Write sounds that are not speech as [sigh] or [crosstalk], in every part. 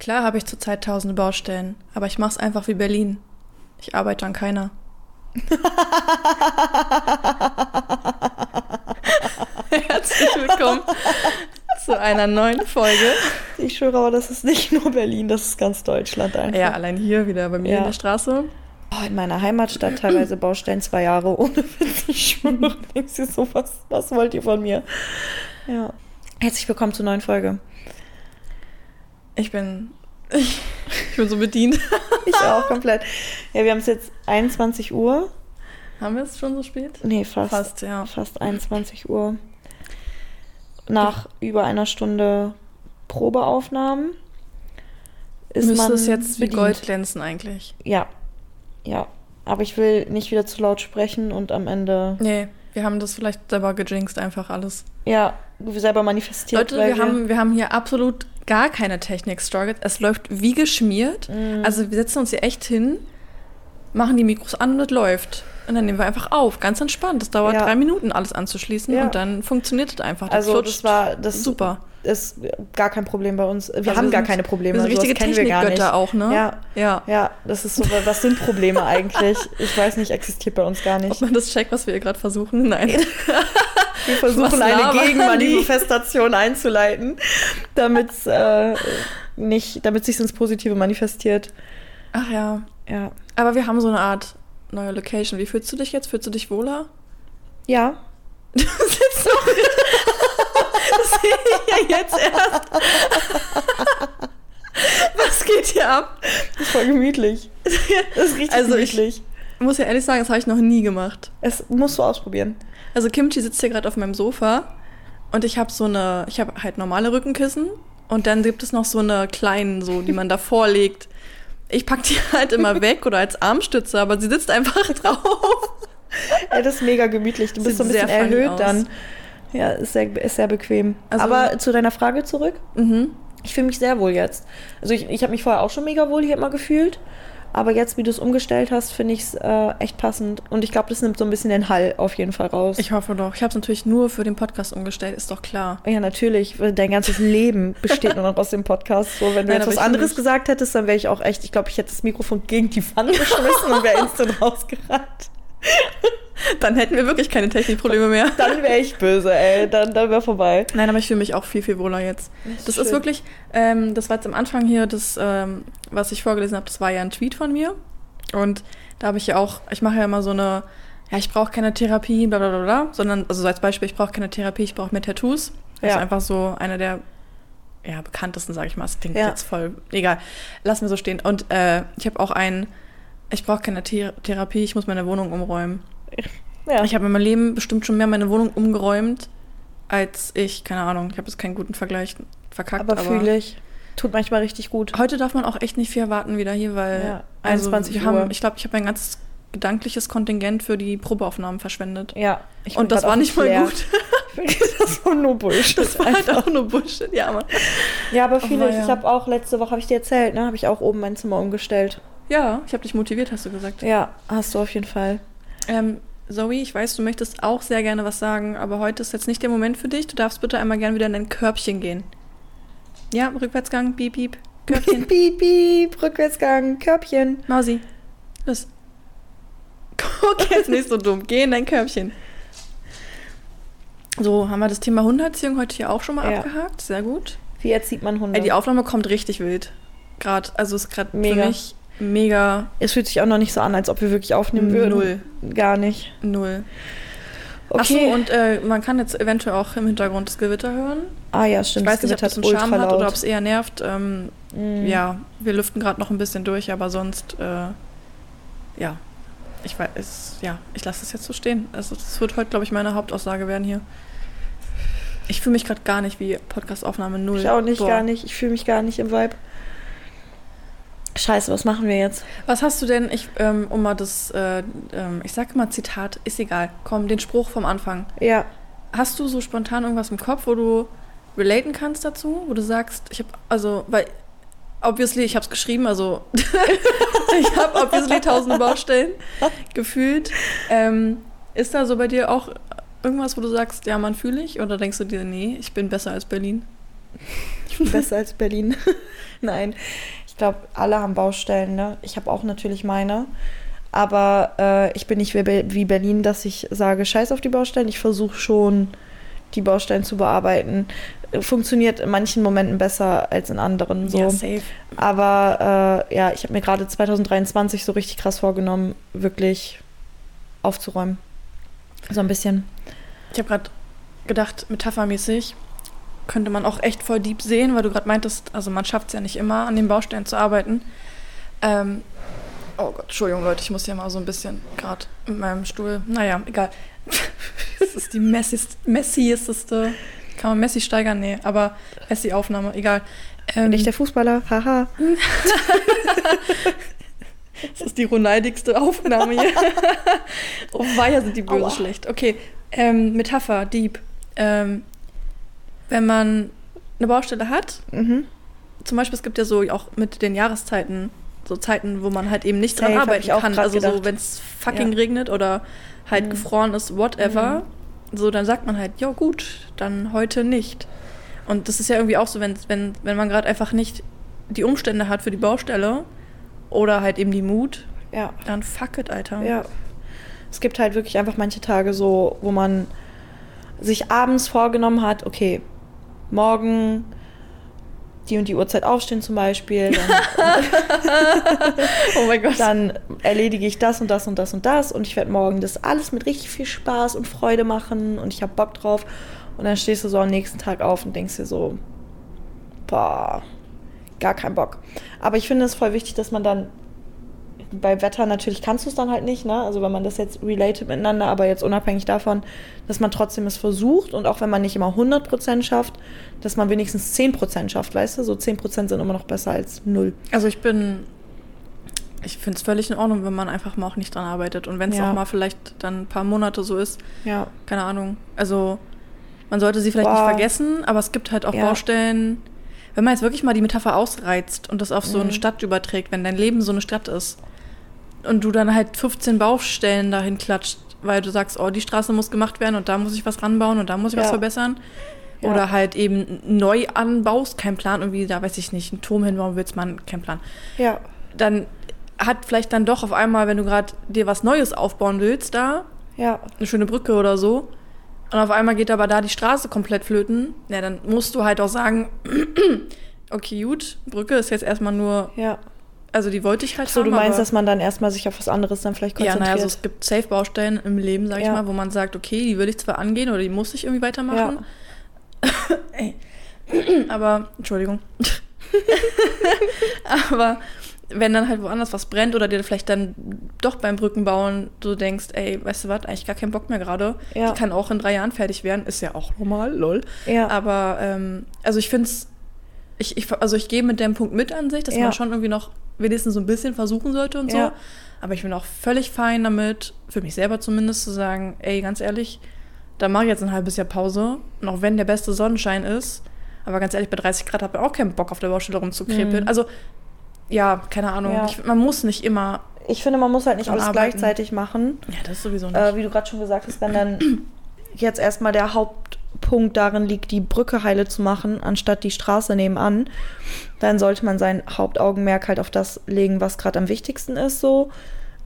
Klar habe ich zurzeit tausende Baustellen, aber ich mache es einfach wie Berlin. Ich arbeite an keiner. [laughs] Herzlich willkommen zu einer neuen Folge. Ich schwöre aber, das ist nicht nur Berlin, das ist ganz Deutschland einfach. Ja, allein hier wieder bei mir Ja. in der Straße. Oh, in meiner Heimatstadt teilweise [clears throat] Baustellen zwei Jahre ohne Witz. Ich schwöre, [laughs] denkst du so, was, was wollt ihr von mir? Ja. Herzlich willkommen zur neuen Folge. Ich bin, ich, ich bin so bedient. [laughs] Ich auch komplett. Ja, wir haben es jetzt 21 Uhr. Haben wir es schon so spät? Nee, fast. Fast, ja. Fast 21 Uhr. Nach über einer Stunde Probeaufnahmen ist Müsste man es jetzt wie bedient. Gold glänzen eigentlich. Ja. Ja. Aber ich will nicht wieder zu laut sprechen und am Ende, Nee, wir haben das vielleicht selber gejinxt einfach alles. ja, selber manifestiert. Leute, weil wir haben, wir haben hier absolut gar keine Technik-Struggles. Es läuft wie geschmiert. Mhm. Also wir setzen uns hier echt hin, machen die Mikros an und es läuft. Und dann nehmen wir einfach auf. Ganz entspannt. Das dauert Ja. drei Minuten, alles anzuschließen Ja. und dann funktioniert es einfach. Das Also das war das super. Ist gar kein Problem bei uns. Wir Also haben wir gar sind- keine Probleme. Wir sind richtige kennen wir gar nicht. Technikgötter auch, ne? Ja, Ja. ja, das ist so. Was sind Probleme eigentlich? Ich weiß nicht, existiert bei uns gar Ob nicht. man das checkt, was wir hier gerade versuchen? Nein. [laughs] Wir versuchen eine? Gegenmanifestation einzuleiten, damit äh, nicht, damit sich ins Positive manifestiert. Ach ja. Ja, Aber wir haben so eine Art neue Location. Wie fühlst du dich jetzt? Fühlst du dich wohler? ja, [laughs] Du sitzt noch. Das sehe ich ja jetzt erst. Was geht hier ab? das ist voll gemütlich. Das ist richtig Also ich- gemütlich. Ich muss ja ehrlich sagen, das habe ich noch nie gemacht. Es musst du ausprobieren. Also Kimchi sitzt hier gerade auf meinem Sofa und ich habe so eine, ich habe halt normale Rückenkissen und dann gibt es noch so eine kleinen, so, die man davor legt. Ich pack die halt immer [laughs] weg oder als Armstütze, aber sie sitzt einfach drauf. Ja, das ist mega gemütlich. Du bist so ein bisschen erhöht aus. dann. Ja, ist sehr, ist sehr bequem. Also- Aber zu deiner Frage zurück. Mhm. Ich fühle mich sehr wohl jetzt. Also ich, ich habe mich vorher auch schon mega wohl hier immer gefühlt. Aber jetzt, wie du es umgestellt hast, finde ich es äh, echt passend. Und ich glaube, das nimmt so ein bisschen den Hall auf jeden Fall raus. Ich hoffe doch. Ich habe es natürlich nur für den Podcast umgestellt, ist doch klar. ja, natürlich. Dein ganzes Leben [laughs] besteht nur noch aus dem Podcast. So, wenn du Nein, jetzt aber was ich anderes mich- gesagt hättest, dann wäre ich auch echt, ich glaube, ich hätte das Mikrofon gegen die Wand geschmissen und wäre instant [laughs] rausgerannt. Dann hätten wir wirklich keine Technikprobleme mehr. [laughs] Dann wäre ich böse, ey. Dann, dann wäre vorbei. Nein, aber ich fühle mich auch viel, viel wohler jetzt. Das ist schön. wirklich, ähm, das war jetzt am Anfang hier, das, ähm, was ich vorgelesen habe, das war ja ein Tweet von mir. Und da habe ich ja auch, ich mache ja immer so eine, ja, ich brauche keine Therapie, bla bla bla bla, sondern, also so als Beispiel, ich brauche keine Therapie, ich brauche mehr Tattoos. Das Ja. ist einfach so einer der ja, bekanntesten, sage ich mal. Das klingt Ja. jetzt voll, egal. Lass mir so stehen. Und äh, ich habe auch einen, ich brauche keine Thera- Therapie, ich muss meine Wohnung umräumen. Ja. Ich habe in meinem Leben bestimmt schon mehr meine Wohnung umgeräumt, als ich, keine Ahnung, ich habe jetzt keinen guten Vergleich verkackt. aber fühle ich. Tut manchmal richtig gut. Heute darf man auch echt nicht viel erwarten wieder hier, weil Ja, also 21 wir Uhr. haben, ich glaube, ich habe mein ganzes gedankliches Kontingent für die Probeaufnahmen verschwendet. Ja. Ich Und [laughs] das war nicht mal gut. das war nur Bullshit. Das war halt auch nur Bullshit, ja, Mann. Ja, aber viele, Aber ja. ich habe auch letzte Woche, habe ich dir erzählt, ne, habe ich auch oben mein Zimmer umgestellt. Ja, ich habe dich motiviert, hast du gesagt. Ja, hast du auf jeden Fall. Ähm, Zoe, ich weiß, du möchtest auch sehr gerne was sagen, aber heute ist jetzt nicht der Moment für dich. Du darfst bitte einmal gerne wieder in dein Körbchen gehen. Ja, Rückwärtsgang, piep, piep, Körbchen. [laughs] Piep, piep, Rückwärtsgang, Körbchen. Mausi, los. [laughs] Guck jetzt nicht so dumm. Geh in dein Körbchen. So, haben wir das Thema Hundeerziehung heute hier auch schon mal Ja. abgehakt. Sehr gut. Wie erzieht man Hunde? Ey, die Aufnahme kommt richtig wild. Gerade, also ist gerade für mich mega es fühlt sich auch noch nicht so an, als ob wir wirklich aufnehmen würden. null. Gar nicht. Null. Okay. Achso, und äh, man kann jetzt eventuell auch im Hintergrund das Gewitter hören. ah ja, stimmt. ich weiß nicht, ob das einen Charme hat oder ob es eher nervt. Ähm, Mhm. Ja, wir lüften gerade noch ein bisschen durch, aber sonst, äh, ja, ich weiß, es, ja, ich lasse es jetzt so stehen. Also, das wird heute, glaube ich, meine Hauptaussage werden hier. Ich fühle mich gerade gar nicht wie Podcastaufnahme null. Ich auch nicht, Boah. gar nicht. Ich fühle mich gar nicht im Vibe. Scheiße, was machen wir jetzt? Was hast du denn, ich, ähm, um mal das, äh, ähm, ich sage mal Zitat, ist egal, komm, den Spruch vom Anfang. Ja, Hast du so spontan irgendwas im Kopf, wo du relaten kannst dazu? Wo du sagst, ich habe, also, weil, obviously, ich habe es geschrieben, also, [laughs] ich habe obviously tausende Baustellen gefühlt. Ähm, ist da so bei dir auch irgendwas, wo du sagst, ja, man fühle ich? Oder denkst du dir, nee, ich bin besser als Berlin? ich Besser als Berlin. [laughs] Nein, glaube, alle haben Baustellen. Ne? Ich habe auch natürlich meine. Aber äh, ich bin nicht wie, Be- wie Berlin, dass ich sage, scheiß auf die Baustellen. Ich versuche schon, die Baustellen zu bearbeiten. Funktioniert in manchen Momenten besser als in anderen. So. Ja, safe. Aber äh, ja, ich habe mir gerade 2023 so richtig krass vorgenommen, wirklich aufzuräumen. So ein bisschen. Ich habe gerade gedacht, metaphermäßig könnte man auch echt voll deep sehen, weil du gerade meintest, also man schafft es ja nicht immer, an den Baustellen zu arbeiten. Ähm, oh Gott, Entschuldigung, Leute, ich muss ja mal so ein bisschen gerade mit meinem Stuhl. Naja, egal. [laughs] das ist die messiesteste. Kann man Messi steigern? Nee, aber Messi-Aufnahme, egal. Ähm, Nicht der Fußballer, haha. [laughs] Das ist die ronaldigste Aufnahme hier. [laughs] oh, weia sind die böse Aua. schlecht. Okay, ähm, Metapher, Dieb. Ähm, wenn man eine Baustelle hat, Mhm. zum Beispiel, es gibt ja so auch mit den Jahreszeiten, so Zeiten, wo man halt eben nicht dran Safe, hab arbeiten kann. Also so, gedacht. wenn es fucking Ja. regnet oder halt Mhm. gefroren ist, whatever. So, dann sagt man halt, ja gut, dann heute nicht. Und das ist ja irgendwie auch so, wenn, wenn, wenn man gerade einfach nicht die Umstände hat für die Baustelle oder halt eben die Mut, Ja. dann fuck it, Alter. Ja. Es gibt halt wirklich einfach manche Tage so, wo man sich abends vorgenommen hat, okay, morgen die und die Uhrzeit aufstehen zum Beispiel, dann, [laughs] Oh mein Gott. dann erledige ich das und das und das und das und ich werde morgen das alles mit richtig viel Spaß und Freude machen und ich habe Bock drauf. Und dann stehst du so am nächsten Tag auf und denkst dir so, boah, gar kein Bock. Aber ich finde es voll wichtig, dass man dann bei Wetter natürlich kannst du es dann halt nicht, ne? Also wenn man das jetzt related miteinander, aber jetzt unabhängig davon, dass man trotzdem es versucht und auch wenn man nicht immer 100% schafft, dass man wenigstens 10% schafft, weißt du? So 10% sind immer noch besser als null. Also ich bin, ich finde es völlig in Ordnung, wenn man einfach mal auch nicht dran arbeitet. Und wenn es Ja. auch mal vielleicht dann ein paar Monate so ist, Ja. keine Ahnung. Also man sollte sie vielleicht Boah. nicht vergessen, aber es gibt halt auch Ja. Baustellen, wenn man jetzt wirklich mal die Metapher ausreizt und das auf so Mhm. eine Stadt überträgt, wenn dein Leben so eine Stadt ist und du dann halt 15 Baustellen dahin klatscht, weil du sagst, oh, die Straße muss gemacht werden und da muss ich was ranbauen und da muss ich was Ja. verbessern. Ja. Oder halt eben neu anbaust, kein Plan, irgendwie, da weiß ich nicht, einen Turm hinbauen willst, man, kein Plan. Ja. Dann hat vielleicht dann doch auf einmal, wenn du gerade dir was Neues aufbauen willst, da Ja. eine schöne Brücke oder so, und auf einmal geht aber da die Straße komplett flöten, ja, dann musst du halt auch sagen, [clears throat] okay, gut, Brücke ist jetzt erstmal nur, Ja. Also die wollte ich halt So, du haben, meinst, aber- dass man dann erstmal sich auf was anderes dann vielleicht ja, konzentriert? naja, also es gibt Safe-Baustellen im Leben, sag ich Ja. mal, wo man sagt, okay, die will ich zwar angehen oder die muss ich irgendwie weitermachen. [laughs] Ey. [clears throat] Aber, Entschuldigung. [laughs] Aber wenn dann halt woanders was brennt oder dir vielleicht dann doch beim Brückenbauen du denkst, ey, weißt du was, eigentlich gar keinen Bock mehr gerade. Ja. Die kann auch in drei Jahren fertig werden, ist ja auch normal, lol. ja. Aber ähm, also ich finde es, ich, ich, also ich gehe mit dem Punkt mit an sich, dass Ja. man schon irgendwie noch wenigstens so ein bisschen versuchen sollte und so. Ja. Aber ich bin auch völlig fein damit, für mich selber zumindest zu sagen, ey, ganz ehrlich, da mache ich jetzt ein halbes Jahr Pause. Und auch wenn der beste Sonnenschein ist, aber ganz ehrlich, bei 30 Grad habe ich auch keinen Bock auf der Baustelle rumzukrepeln. Mhm. Also, ja, keine Ahnung. Ja. Ich, man muss nicht immer. Ich finde, man muss halt nicht alles arbeiten. gleichzeitig machen. Ja, das ist sowieso nicht. Äh, wie du gerade schon gesagt hast, wenn dann [clears throat] jetzt erstmal der Hauptpunkt darin liegt, die Brücke heile zu machen, anstatt die Straße nebenan, dann sollte man sein Hauptaugenmerk halt auf das legen, was gerade am wichtigsten ist, so.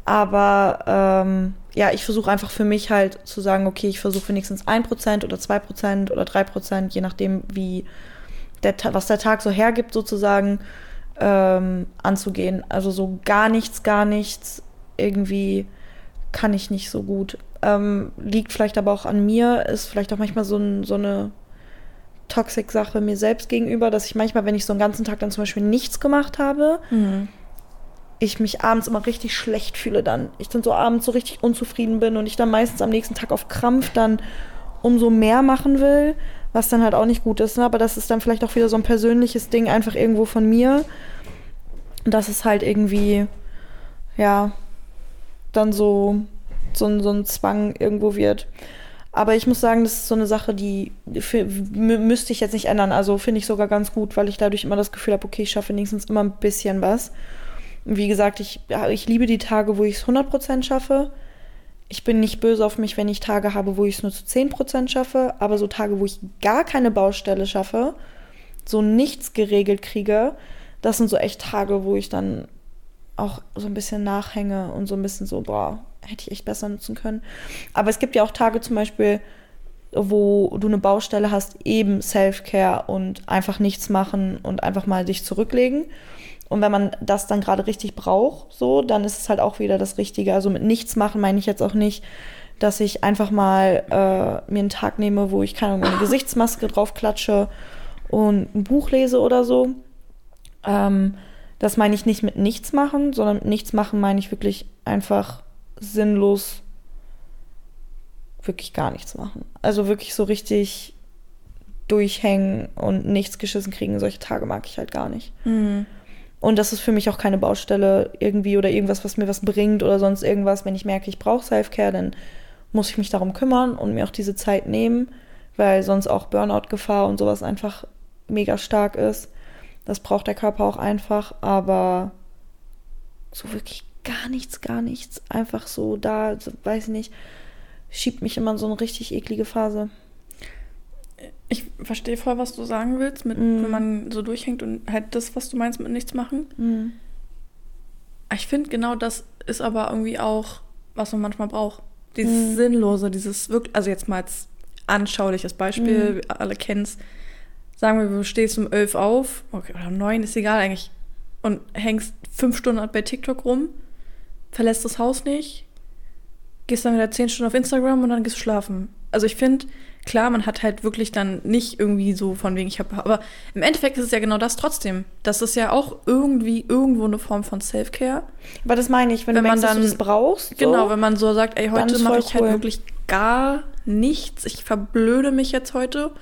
Aber ähm, ja, ich versuche einfach für mich halt zu sagen, okay, ich versuche wenigstens 1% oder 2% oder 3%, je nachdem, wie der, was der Tag so hergibt, sozusagen, ähm, anzugehen. Also so gar nichts, gar nichts irgendwie kann ich nicht so gut. Ähm, liegt vielleicht aber auch an mir, ist vielleicht auch manchmal so, ein, so eine Toxic-Sache mir selbst gegenüber, dass ich manchmal, wenn ich so einen ganzen Tag dann zum Beispiel nichts gemacht habe, Mhm. ich mich abends immer richtig schlecht fühle dann. Ich dann so abends so richtig unzufrieden bin und ich dann meistens am nächsten Tag auf Krampf dann umso mehr machen will, was dann halt auch nicht gut ist. Ne? Aber das ist dann vielleicht auch wieder so ein persönliches Ding einfach irgendwo von mir. Und das ist halt irgendwie, ja, dann so, so, ein- so ein Zwang irgendwo wird. Aber ich muss sagen, das ist so eine Sache, die müsste ich jetzt nicht ändern. Also finde ich sogar ganz gut, weil ich dadurch immer das Gefühl habe, okay, ich schaffe wenigstens immer ein bisschen was. Wie gesagt, ich, ich liebe die Tage, wo ich es 100% schaffe. Ich bin nicht böse auf mich, wenn ich Tage habe, wo ich es nur zu 10% schaffe. Aber so Tage, wo ich gar keine Baustelle schaffe, so nichts geregelt kriege, das sind so echt Tage, wo ich dann auch so ein bisschen nachhänge und so ein bisschen so, boah, hätte ich echt besser nutzen können. Aber es gibt ja auch Tage zum Beispiel, wo du eine Baustelle hast, eben Self-Care und einfach nichts machen und einfach mal dich zurücklegen. Und wenn man das dann gerade richtig braucht, so, dann ist es halt auch wieder das Richtige. Also mit nichts machen meine ich jetzt auch nicht, dass ich einfach mal äh, mir einen Tag nehme, wo ich keine eine Gesichtsmaske draufklatsche und ein Buch lese oder so. Ähm, das meine ich nicht mit nichts machen, sondern mit nichts machen meine ich wirklich einfach sinnlos wirklich gar nichts machen. Also wirklich so richtig durchhängen und nichts geschissen kriegen. Solche Tage mag ich halt gar nicht. Mhm. Und das ist für mich auch keine Baustelle irgendwie oder irgendwas, was mir was bringt oder sonst irgendwas. Wenn ich merke, ich brauche Self-Care, dann muss ich mich darum kümmern und mir auch diese Zeit nehmen, weil sonst auch Burnout-Gefahr und sowas einfach mega stark ist. Das braucht der Körper auch einfach, aber so wirklich gar nichts, gar nichts. Einfach so da, so, weiß ich nicht, schiebt mich immer in so eine richtig eklige Phase. Ich verstehe voll, was du sagen willst, mit, Mm. wenn man so durchhängt und halt das, was du meinst mit nichts machen. Mhm. Ich finde, genau das ist aber irgendwie auch, was man manchmal braucht. Dieses Mhm. Sinnlose, dieses wirklich, also jetzt mal als anschauliches Beispiel, wir alle kennen es. Sagen wir, du stehst um 11 auf, okay, oder um 9, ist egal eigentlich, und hängst fünf Stunden bei TikTok rum, verlässt das Haus nicht, gehst dann wieder 10 Stunden auf Instagram und dann gehst du schlafen. Also ich finde, klar, man hat halt wirklich dann nicht irgendwie so von wegen, ich habe, aber im Endeffekt ist es ja genau das trotzdem. Das ist ja auch irgendwie irgendwo eine Form von Self-Care. Aber das meine ich, wenn, Wenn du man merkst, du dann- das brauchst. So, Genau, wenn man so sagt, ey, heute mache ich halt cool. wirklich gar nichts. Ich verblöde mich jetzt heute.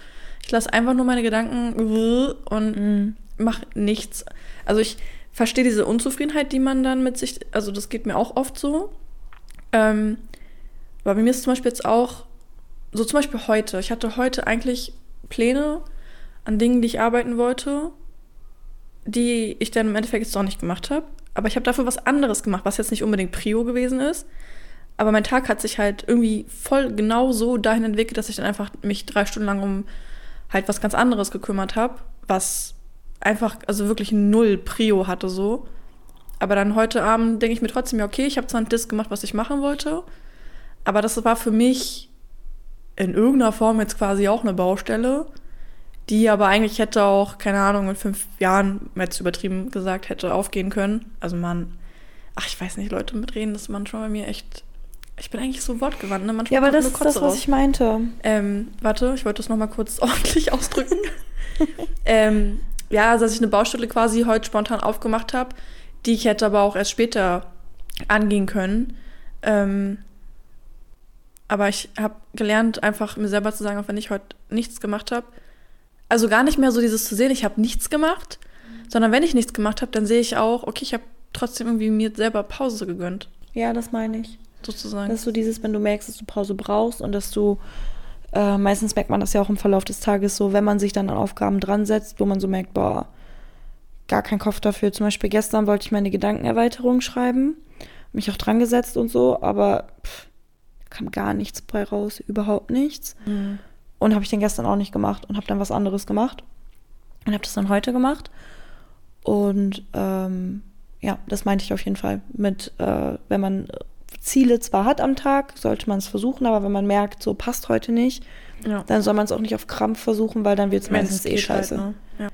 Ich lasse einfach nur meine Gedanken und Mhm. mache nichts. Also ich verstehe diese Unzufriedenheit, die man dann mit sich, also das geht mir auch oft so. Ähm, aber bei mir ist zum Beispiel jetzt auch, so zum Beispiel heute. Ich hatte heute eigentlich Pläne an Dingen, die ich arbeiten wollte, die ich dann im Endeffekt jetzt doch nicht gemacht habe. Aber ich habe dafür was anderes gemacht, was jetzt nicht unbedingt Prio gewesen ist. Aber mein Tag hat sich halt irgendwie voll genau so dahin entwickelt, dass ich dann einfach mich drei Stunden lang um halt was ganz anderes gekümmert habe, was einfach, also wirklich null Prio hatte so. Aber dann heute Abend denke ich mir trotzdem, ja, okay, ich habe zwar das gemacht, was ich machen wollte, aber das war für mich in irgendeiner Form jetzt quasi auch eine Baustelle, die aber eigentlich hätte auch, keine Ahnung, in fünf Jahren, jetzt übertrieben gesagt, hätte aufgehen können. Also man, ach, ich weiß nicht, Leute mitreden, das ist manchmal bei mir echt, ich bin eigentlich so wortgewandt, ne? Manchmal Ja, aber das ist das, was raus. ich meinte. Ähm, warte, ich wollte das nochmal kurz [laughs] ordentlich ausdrücken. [laughs] ähm, ja, also dass ich eine Baustelle quasi heute spontan aufgemacht habe, die ich hätte aber auch erst später angehen können. Ähm, aber ich habe gelernt, einfach mir selber zu sagen, auch wenn ich heute nichts gemacht habe. Also gar nicht mehr so dieses zu sehen, ich habe nichts gemacht, sondern wenn ich nichts gemacht habe, dann sehe ich auch, okay, ich habe trotzdem irgendwie mir selber Pause gegönnt, Ja, das meine ich. sozusagen. Das ist so dieses, wenn du merkst, dass du Pause brauchst und dass du, äh, meistens merkt man das ja auch im Verlauf des Tages so, wenn man sich dann an Aufgaben dran setzt, wo man so merkt, boah, gar kein Kopf dafür. Zum Beispiel gestern wollte ich meine Gedankenerweiterung schreiben, mich auch dran gesetzt und so, aber pff, kam gar nichts bei raus, überhaupt nichts. Mhm. Und habe ich den gestern auch nicht gemacht und habe dann was anderes gemacht und habe das dann heute gemacht. Und ähm, ja, das meinte ich auf jeden Fall. Mit, äh, wenn man Ziele zwar hat am Tag, sollte man es versuchen, aber wenn man merkt, so passt heute nicht, Ja. dann soll man es auch nicht auf Krampf versuchen, weil dann wird es meistens eh geht scheiße. Halt, ne? ja.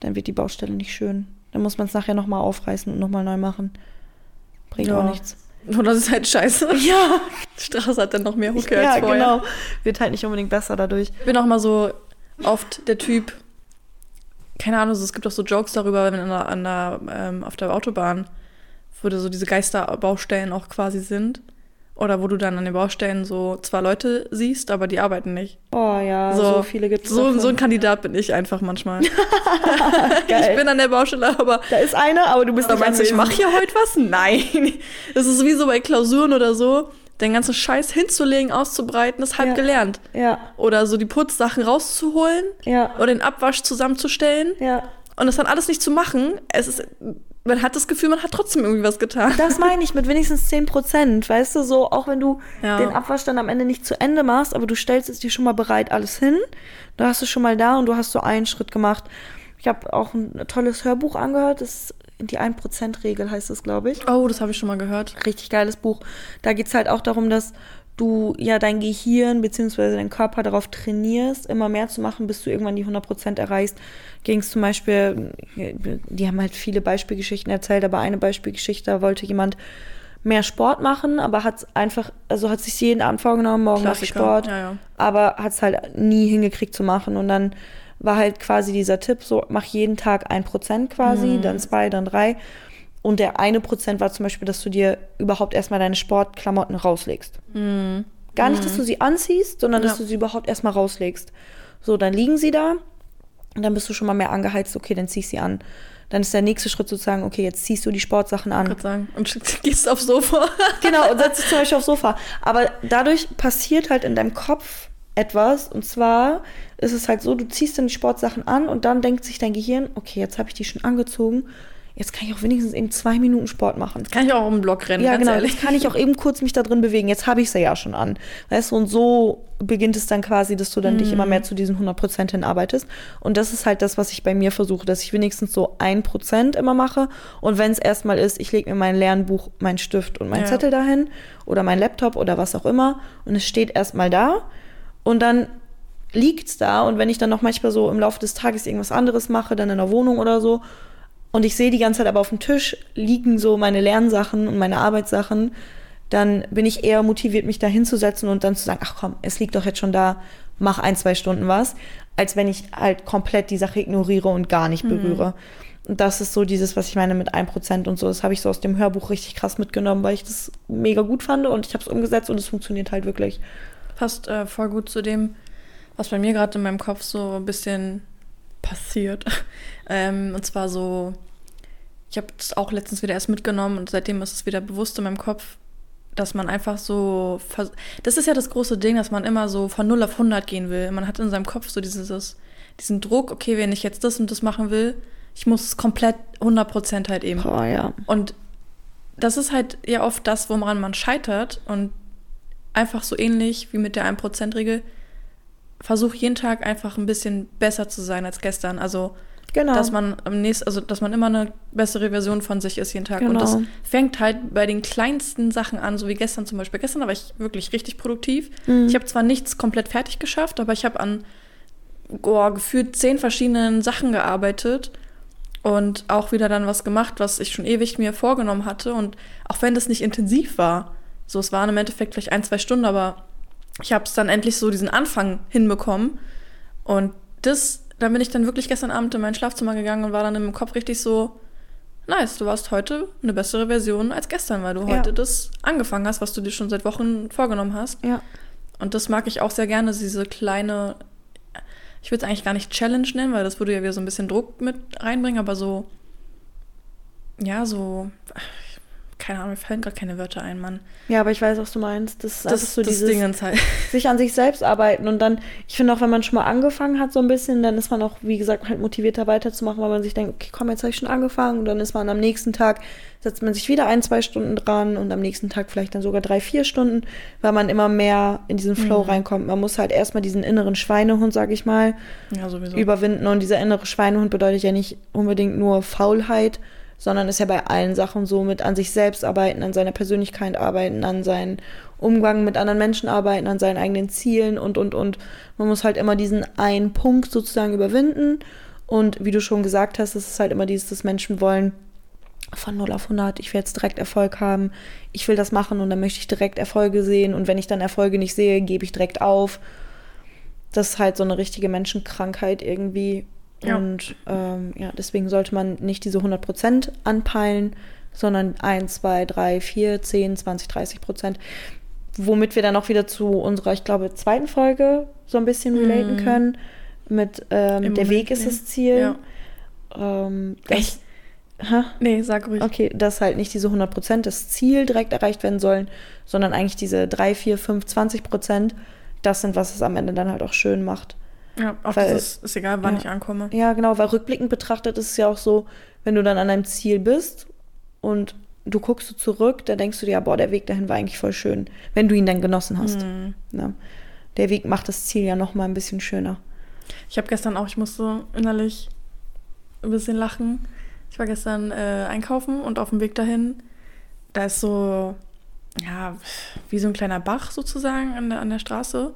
Dann wird die Baustelle nicht schön. Dann muss man es nachher nochmal aufreißen und nochmal neu machen. Bringt Ja. auch nichts. Nur das ist halt scheiße. Ja, Die Straße hat dann noch mehr Hucke ja als vorher. genau. Wird halt nicht unbedingt besser dadurch. Ich bin auch mal so oft der Typ, keine Ahnung, es gibt auch so Jokes darüber, wenn an der, an der, ähm, auf der Autobahn, wo so diese Geisterbaustellen auch quasi sind. Oder wo du dann an den Baustellen so zwei Leute siehst, aber die arbeiten nicht. Oh ja, so, viele gibt es. So, so ein Kandidat bin ich einfach manchmal. [laughs] Ich bin an der Baustelle, aber Da ist einer, aber du bist Da nicht meinst du, ich mache hier heute was? Nein. Das ist wie so bei Klausuren oder so, den ganzen Scheiß hinzulegen, auszubreiten, ist halb Ja. gelernt. Ja, Oder so die Putzsachen rauszuholen ja, oder den Abwasch zusammenzustellen. ja. Und das dann alles nicht zu machen, es ist, man hat das Gefühl, man hat trotzdem irgendwie was getan. Das meine ich mit wenigstens 10 Prozent, weißt du, so, auch wenn du Ja. den Abwasch dann am Ende nicht zu Ende machst, aber du stellst es dir schon mal bereit alles hin, da hast du schon mal da und du hast so einen Schritt gemacht. Ich habe auch ein tolles Hörbuch angehört, das ist die 1%-Regel heißt es, glaube ich. Oh, das habe ich schon mal gehört. Richtig geiles Buch. Da geht es halt auch darum, dass du ja dein Gehirn bzw. deinen Körper darauf trainierst, immer mehr zu machen, bis du irgendwann die 100% erreichst. Ging es zum Beispiel, die haben halt viele Beispielgeschichten erzählt, aber eine Beispielgeschichte, da wollte jemand mehr Sport machen, aber hat einfach, also hat sich jeden Abend vorgenommen, morgen mache ich Sport, ja, ja. aber hat es halt nie hingekriegt zu machen. Und dann war halt quasi dieser Tipp, so mach jeden Tag ein Prozent quasi, Mhm. dann zwei, dann drei. Und der eine Prozent war zum Beispiel, dass du dir überhaupt erstmal deine Sportklamotten rauslegst. Gar nicht, dass du sie anziehst, sondern dass Mhm. Ja. du sie überhaupt erstmal rauslegst. So, dann liegen sie da und dann bist du schon mal mehr angeheizt, okay, dann zieh ich sie an. Dann ist der nächste Schritt sozusagen, okay, jetzt ziehst du die Sportsachen an. Würde sagen. Und [laughs] gehst aufs Sofa. [laughs] Genau, und setzt dich zum Beispiel aufs Sofa. Aber dadurch passiert halt in deinem Kopf etwas. Und zwar ist es halt so, du ziehst dann die Sportsachen an und dann denkt sich dein Gehirn, okay, jetzt habe ich die schon angezogen. Jetzt kann ich auch wenigstens eben zwei Minuten Sport machen. Kann ich auch im Block rennen, Ja, genau. ehrlich. Jetzt kann ich auch eben kurz mich da drin bewegen. Jetzt habe ich sie ja schon an. Weißt du, und so beginnt es dann quasi, dass du dann dich immer mehr zu diesen 100% hinarbeitest. Und das ist halt das, was ich bei mir versuche, dass ich wenigstens so 1% immer mache. Und wenn es erstmal ist, ich lege mir mein Lernbuch, meinen Stift und meinen Ja. Zettel dahin oder mein Laptop oder was auch immer. Und es steht erstmal da. Und dann liegt's da. Und wenn ich dann noch manchmal so im Laufe des Tages irgendwas anderes mache, dann in der Wohnung oder so, und ich sehe die ganze Zeit aber auf dem Tisch liegen so meine Lernsachen und meine Arbeitssachen, dann bin ich eher motiviert, mich da hinzusetzen und dann zu sagen, ach komm, es liegt doch jetzt schon da, mach ein, zwei Stunden was, als wenn ich halt komplett die Sache ignoriere und gar nicht berühre. Und das ist so dieses, was ich meine mit 1% und so. Das habe ich so aus dem Hörbuch richtig krass mitgenommen, weil ich das mega gut fand und ich habe es umgesetzt und es funktioniert halt wirklich. Passt äh, voll gut zu dem, was bei mir gerade in meinem Kopf so ein bisschen passiert. [laughs] ähm, und zwar so, ich habe es auch letztens wieder erst mitgenommen und seitdem ist es wieder bewusst in meinem Kopf, dass man einfach so, das ist ja das große Ding, dass man immer so von 0 auf 100 gehen will. Man hat in seinem Kopf so dieses, diesen Druck, okay, wenn ich jetzt das und das machen will, ich muss es komplett 100% halt eben. Boah, ja. Und das ist halt ja oft das, woran man scheitert. Und einfach so ähnlich wie mit der 1%-Regel, versuch jeden Tag einfach ein bisschen besser zu sein als gestern. Also, Genau. dass man am nächsten, also dass man immer eine bessere Version von sich ist jeden Tag. Und Genau. das fängt halt bei den kleinsten Sachen an, so wie gestern zum Beispiel. Gestern war ich wirklich richtig produktiv. Mhm. Ich habe zwar nichts komplett fertig geschafft, aber ich habe an oh, gefühlt zehn verschiedenen Sachen gearbeitet und auch wieder dann was gemacht, was ich schon ewig mir vorgenommen hatte. Und auch wenn das nicht intensiv war, so es waren im Endeffekt vielleicht ein, zwei Stunden, aber ich habe es dann endlich so diesen Anfang hinbekommen. Und das, dann bin ich dann wirklich gestern Abend in mein Schlafzimmer gegangen und war dann im Kopf richtig so, nice, du warst heute eine bessere Version als gestern, weil du Ja. heute das angefangen hast, was du dir schon seit Wochen vorgenommen hast. ja. Und das mag ich auch sehr gerne, diese kleine, ich würde es eigentlich gar nicht Challenge nennen, weil das würde ja wieder so ein bisschen Druck mit reinbringen, aber so, ja, so, keine Ahnung, mir fallen gerade keine Wörter ein, Mann. Ja, aber ich weiß, was du meinst. Das, ist Das, einfach so das dieses Dingens halt. [laughs] sich an sich selbst arbeiten und dann, ich finde auch, wenn man schon mal angefangen hat so ein bisschen, dann ist man auch, wie gesagt, halt motivierter weiterzumachen, weil man sich denkt, okay, komm, jetzt habe ich schon angefangen und dann ist man am nächsten Tag, setzt man sich wieder ein, zwei Stunden dran und am nächsten Tag vielleicht dann sogar drei, vier Stunden, weil man immer mehr in diesen Flow Mhm. reinkommt. Man muss halt erstmal diesen inneren Schweinehund, sag ich mal, Ja, überwinden und dieser innere Schweinehund bedeutet ja nicht unbedingt nur Faulheit, sondern ist ja bei allen Sachen so mit an sich selbst arbeiten, an seiner Persönlichkeit arbeiten, an seinen Umgang mit anderen Menschen arbeiten, an seinen eigenen Zielen und, und, und. Man muss halt immer diesen einen Punkt sozusagen überwinden. Und wie du schon gesagt hast, es ist halt immer dieses, dass Menschen wollen von 0 auf 100, ich will jetzt direkt Erfolg haben, ich will das machen und dann möchte ich direkt Erfolge sehen und wenn ich dann Erfolge nicht sehe, gebe ich direkt auf. Das ist halt so eine richtige Menschenkrankheit irgendwie. Ja. Und ähm, ja, deswegen sollte man nicht diese 100% anpeilen, sondern 1, 2, 3, 4, 10, 20, 30 Prozent. Womit wir dann auch wieder zu unserer, ich glaube, zweiten Folge so ein bisschen relaten Mhm. können. Mit ähm, der Moment Weg ist nehmen. das Ziel. Ja. Ähm, das, Echt? Hä? Nee, sag ruhig. Okay, dass halt nicht diese 100% das Ziel direkt erreicht werden sollen, sondern eigentlich diese 3, 4, 5, 20 Prozent, das sind, was es am Ende dann halt auch schön macht. Ja, auch Weil- das ist, ist egal, wann ja. ich ankomme. Ja, genau, weil rückblickend betrachtet ist es ja auch so, wenn du dann an deinem Ziel bist und du guckst so zurück, da denkst du dir, ja, boah, der Weg dahin war eigentlich voll schön, wenn du ihn dann genossen hast. Mhm. Ne? Der Weg macht das Ziel ja noch mal ein bisschen schöner. Ich habe gestern auch, ich musste innerlich ein bisschen lachen. Ich war gestern äh, einkaufen und auf dem Weg dahin, da ist so, ja, wie so ein kleiner Bach sozusagen an der, an der Straße.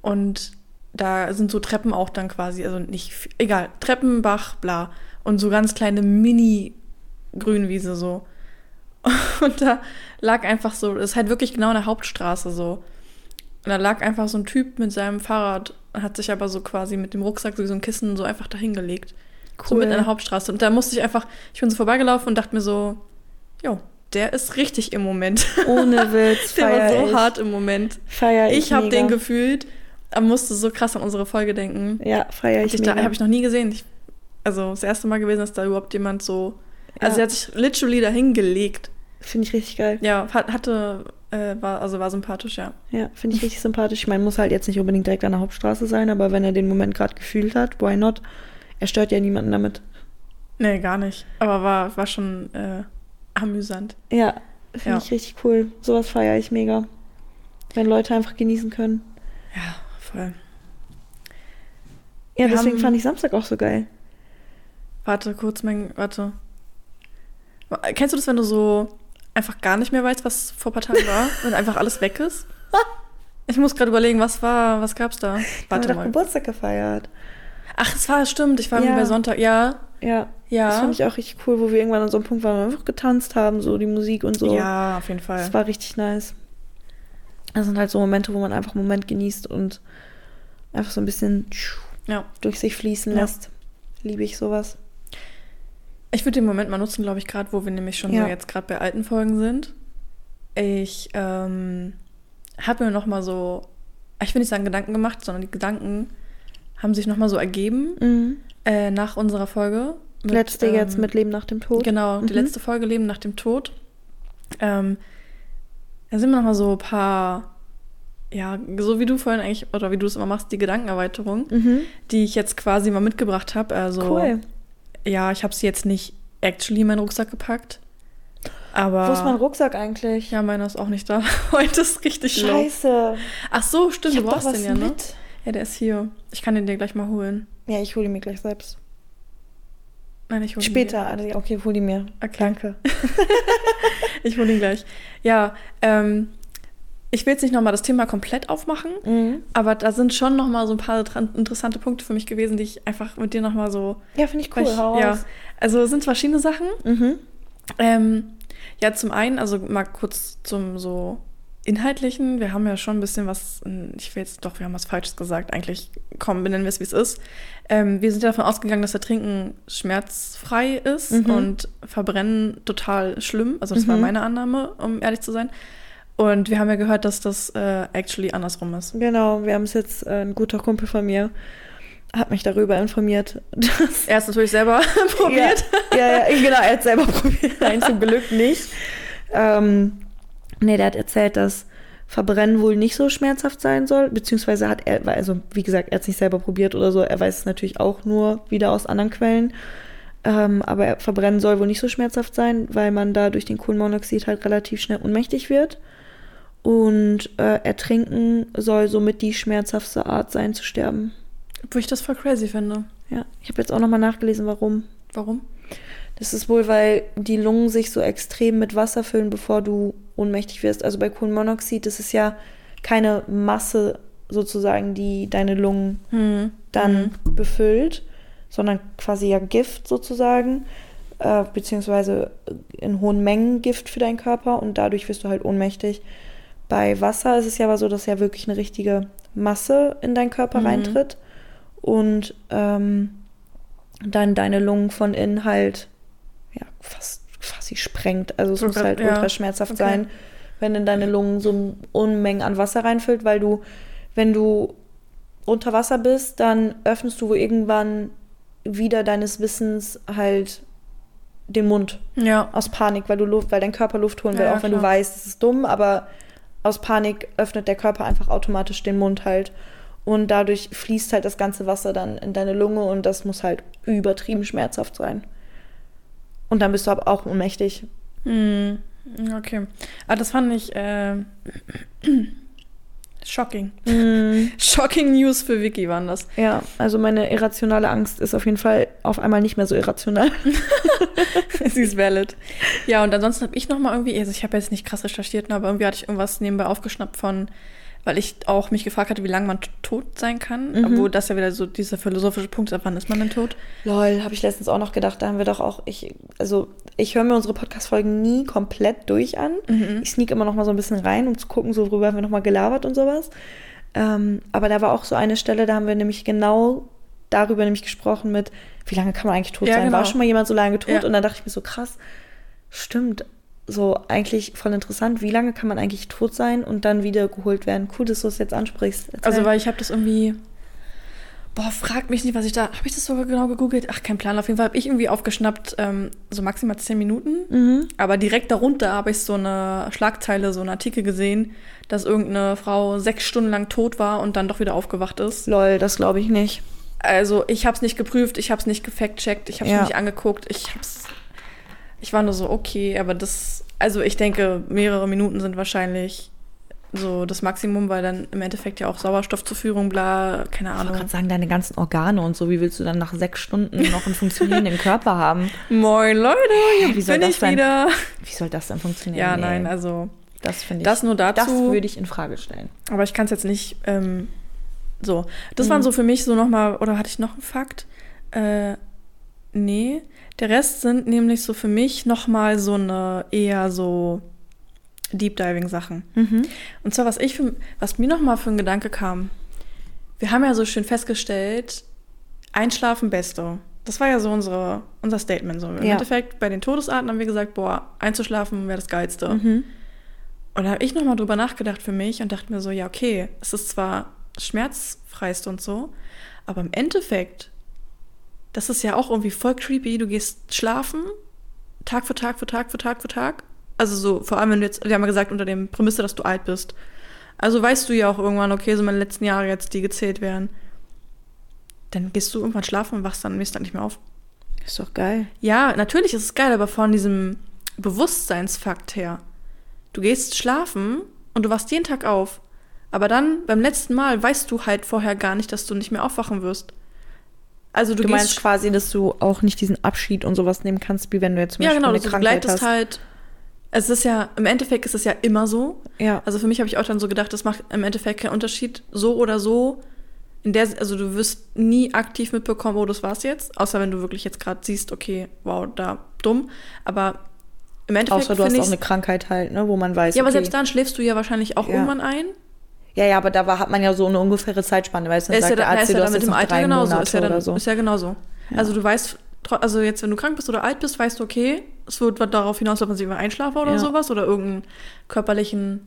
Und da sind so Treppen auch dann quasi, also nicht, egal, Treppen, Bach, bla. Und so ganz kleine Mini-Grünwiese so. [laughs] Und da lag einfach so, das ist halt wirklich genau der Hauptstraße so. Und da lag einfach so ein Typ mit seinem Fahrrad, hat sich aber so quasi mit dem Rucksack so wie so ein Kissen so einfach dahingelegt. So Cool. mitten in der Hauptstraße. Und da musste ich einfach, ich bin so vorbeigelaufen und dachte mir so, jo, der ist richtig im Moment. Ohne [laughs] Witz, der war so ich. hart im Moment. Feier ich Ich habe den gefühlt, musste so krass an unsere Folge denken. Ja, feier ich ich da habe ich noch nie gesehen. Ich, also das erste Mal gewesen, dass da überhaupt jemand so. Also Ja. er hat sich literally dahingelegt. Finde ich richtig geil. Ja, hat, hatte, äh, war, also war sympathisch, ja. Ja, finde ich richtig sympathisch. Ich meine, muss halt jetzt nicht unbedingt direkt an der Hauptstraße sein, aber wenn er den Moment gerade gefühlt hat, why not? Er stört ja niemanden damit. Nee, gar nicht. Aber war, war schon äh, amüsant. Ja, finde Ja. ich richtig cool. Sowas feiere ich mega. Wenn Leute einfach genießen können. Ja, voll. Ja, Wir deswegen haben- fand ich Samstag auch so geil. Warte, kurz, mein, warte. Kennst du das, wenn du so einfach gar nicht mehr weißt, was vor ein paar Tagen war [laughs] und einfach alles weg ist? Ich muss gerade überlegen, was war, was gab's da? Warte doch mal. Geburtstag gefeiert. Ach, es war, stimmt, ich war Ja. bei Sonntag, ja, Ja, ja. das fand ich auch richtig cool, wo wir irgendwann an so einem Punkt waren, wo wir einfach getanzt haben, so die Musik und so. Ja, auf jeden Fall. Das war richtig nice. Das sind halt so Momente, wo man einfach einen Moment genießt und einfach so ein bisschen Ja. durch sich fließen Ja. lässt. Liebe ich sowas. Ich würde den Moment mal nutzen, glaube ich, gerade, wo wir nämlich schon Ja. so jetzt gerade bei alten Folgen sind. Ich ähm, habe mir noch mal so, ich will nicht sagen Gedanken gemacht, sondern die Gedanken haben sich noch mal so ergeben Mhm. äh, nach unserer Folge. mit, Letzte jetzt ähm, mit Leben nach dem Tod. Genau, die Mhm. letzte Folge Leben nach dem Tod. Ähm, da sind wir noch mal so ein paar, ja, so wie du vorhin eigentlich, oder wie du es immer machst, die Gedankenerweiterung, Mhm. die ich jetzt quasi mal mitgebracht habe. Also, Cool. ja, ich habe sie jetzt nicht actually in meinen Rucksack gepackt. Aber. Wo ist mein Rucksack eigentlich? Ja, meiner ist auch nicht da. [laughs] Heute ist richtig low. Scheiße. Ach so, stimmt, du brauchst den ja, ne? mit. Ja, der ist hier. Ich kann den dir gleich mal holen. Ja, ich hole ihn mir gleich selbst. Nein, ich hole ihn Später. Also, okay, hol ihn mir. Okay. Danke. [laughs] Ich hole ihn gleich. Ja, ähm, ich will jetzt nicht nochmal das Thema komplett aufmachen, Mhm. aber da sind schon nochmal so ein paar interessante Punkte für mich gewesen, die ich einfach mit dir nochmal so. Ja, finde ich cool. ich, ja, also es sind verschiedene Sachen. Mhm. Ähm, ja, zum einen, also mal kurz zum so Inhaltlichen. Wir haben ja schon ein bisschen was, ich will jetzt doch, wir haben was Falsches gesagt. Eigentlich, komm, benennen wir es, wie es ist. Ähm, wir sind ja davon ausgegangen, dass der Trinken schmerzfrei ist Mhm. und Verbrennen total schlimm. Also das war Mhm. meine Annahme, um ehrlich zu sein. Und wir haben ja gehört, dass das äh, actually andersrum ist. Genau, wir haben es jetzt, äh, ein guter Kumpel von mir hat mich darüber informiert, [laughs] Er ist natürlich selber [laughs] probiert. Ja, ja, ja, genau, er hat selber [laughs] probiert. Nein, zum Glück nicht. Ähm, nee, der hat erzählt, dass Verbrennen wohl nicht so schmerzhaft sein soll, beziehungsweise hat er, also wie gesagt, er hat es nicht selber probiert oder so, er weiß es natürlich auch nur wieder aus anderen Quellen. Ähm, aber er- Verbrennen soll wohl nicht so schmerzhaft sein, weil man da durch den Kohlenmonoxid halt relativ schnell ohnmächtig wird. Und äh, Ertrinken soll somit die schmerzhaftste Art sein zu sterben. Wo ich das voll crazy finde. Ja, ich habe jetzt auch nochmal nachgelesen, warum. Warum? Das ist wohl, weil die Lungen sich so extrem mit Wasser füllen, bevor du ohnmächtig wirst. Also bei Kohlenmonoxid, das ist ja keine Masse sozusagen, die deine Lungen Hm. dann befüllt, sondern quasi ja Gift sozusagen, äh, beziehungsweise in hohen Mengen Gift für deinen Körper und dadurch wirst du halt ohnmächtig. Bei Wasser ist es ja aber so, dass ja wirklich eine richtige Masse in deinen Körper Mhm. reintritt und ähm, dann deine Lungen von innen halt fast quasi sprengt. Also es muss halt ja. ultra schmerzhaft Okay. sein, wenn in deine Lungen so Unmengen an Wasser reinfüllt, weil du, wenn du unter Wasser bist, dann öffnest du irgendwann wieder deines Wissens halt den Mund Ja. aus Panik, weil du Luft, weil dein Körper Luft holen will, Ja, auch wenn du klar. weißt, es ist dumm, aber aus Panik öffnet der Körper einfach automatisch den Mund halt. und dadurch fließt halt das ganze Wasser dann in deine Lunge und das muss halt übertrieben schmerzhaft sein. Und dann bist du aber auch ohnmächtig. Hm, okay. Aber das fand ich äh, [clears throat] shocking. Mm, [laughs] Shocking News für Vicky waren das. ja, also meine irrationale Angst ist auf jeden Fall auf einmal nicht mehr so irrational. [laughs] Sie ist valid. Ja, und ansonsten habe ich noch mal irgendwie, also ich habe jetzt nicht krass recherchiert, aber irgendwie hatte ich irgendwas nebenbei aufgeschnappt von, weil ich auch mich gefragt hatte, wie lange man tot sein kann. Mhm. Obwohl das ja wieder so dieser philosophische Punkt ist, ab wann ist man denn tot? Lol, habe ich letztens auch noch gedacht, da haben wir doch auch, ich, also ich höre mir unsere Podcast-Folgen nie komplett durch an. Ich sneak immer noch mal so ein bisschen rein, um zu gucken, so worüber haben wir noch mal gelabert und sowas. Ähm, aber da war auch so eine Stelle, da haben wir nämlich genau darüber nämlich gesprochen mit, wie lange kann man eigentlich tot Ja, sein? War genau. schon mal jemand so lange tot? Ja. Und dann dachte ich mir so, krass, stimmt. So eigentlich voll interessant, wie lange kann man eigentlich tot sein und dann wieder geholt werden? Cool, dass du es jetzt ansprichst. Erzähl. Also, weil ich habe das irgendwie. Boah, frag mich nicht, was ich da. Habe ich das sogar genau gegoogelt? Ach, kein Plan. Auf jeden Fall habe ich irgendwie aufgeschnappt, ähm, so maximal 10 Minuten. Mhm. Aber direkt darunter habe ich so eine Schlagzeile, so einen Artikel gesehen, dass irgendeine Frau sechs Stunden lang tot war und dann doch wieder aufgewacht ist. Lol, das glaube ich nicht. Also ich habe es nicht geprüft, ich habe es nicht gefact-checkt, ich habe es Ja. nicht angeguckt, ich hab's. Ich war nur so, okay, aber das. Also ich denke, mehrere Minuten sind wahrscheinlich so das Maximum, weil dann im Endeffekt ja auch Sauerstoffzuführung, bla, keine Ich wollte Ahnung. gerade sagen, deine ganzen Organe und so, wie willst du dann nach sechs Stunden noch einen funktionierenden [laughs] Körper haben? Moin Leute, hier Wie soll bin das ich denn? wieder. Wie soll das denn funktionieren? Ja, Nee, nein, also das finde ich. das nur dazu. Das würde ich in Frage stellen. Aber ich kann es jetzt nicht ähm, so. Das Mhm. waren so für mich so nochmal, oder hatte ich noch einen Fakt? Äh, nee. Der Rest sind nämlich so für mich nochmal so eine eher so Deep Diving Sachen. Mhm. Und zwar, was ich für, was mir nochmal für ein Gedanke kam. Wir haben ja so schön festgestellt, Einschlafen Beste. Das war ja so unsere, unser Statement. So. Im Ja. Endeffekt, bei den Todesarten haben wir gesagt, boah, einzuschlafen wäre das Geilste. Mhm. Und da habe ich nochmal drüber nachgedacht für mich und dachte mir so, ja, okay, es ist zwar schmerzfreist und so, aber im Endeffekt, das ist ja auch irgendwie voll creepy. Du gehst schlafen, Tag für Tag für Tag für Tag für Tag. Also so, vor allem wenn du jetzt, wir haben ja gesagt, unter dem Prämisse, dass du alt bist. Also weißt du ja auch irgendwann, okay, so meine letzten Jahre jetzt, die gezählt werden. Dann gehst du irgendwann schlafen und wachst dann nächsten Tag nicht mehr auf. Ist doch geil. Ja, natürlich ist es geil, aber von diesem Bewusstseinsfakt her. Du gehst schlafen und du wachst jeden Tag auf. Aber dann, beim letzten Mal, weißt du halt vorher gar nicht, dass du nicht mehr aufwachen wirst. Also du, Du, meinst quasi, dass du auch nicht diesen Abschied und sowas nehmen kannst, wie wenn du jetzt zum ja, Beispiel genau, eine du Krankheit hast. halt. Es ist ja, im Endeffekt ist es ja immer so. Ja. Also für mich habe ich auch dann so gedacht, das macht im Endeffekt keinen Unterschied, so oder so. In der, also du wirst nie aktiv mitbekommen, oh, das war's jetzt. Außer wenn du wirklich jetzt gerade siehst, okay, wow, da dumm. Aber im Endeffekt Außer du hast auch eine Krankheit halt, ne, wo man weiß, Ja, aber okay. selbst dann schläfst du ja wahrscheinlich auch Ja. irgendwann ein. Ja, ja, aber da war, hat man ja so eine ungefähre Zeitspanne, weißt du, dann Ist ja, sagt der da, Arzt, ist ja du hast mit dem Alter genauso. Ist ja, dann, so. ist ja genauso. Ja. Also du weißt, also jetzt, wenn du krank bist oder alt bist, weißt du, okay, es wird darauf hinauslaufen, dass ich immer einschlafe oder Ja. sowas oder irgendeinen körperlichen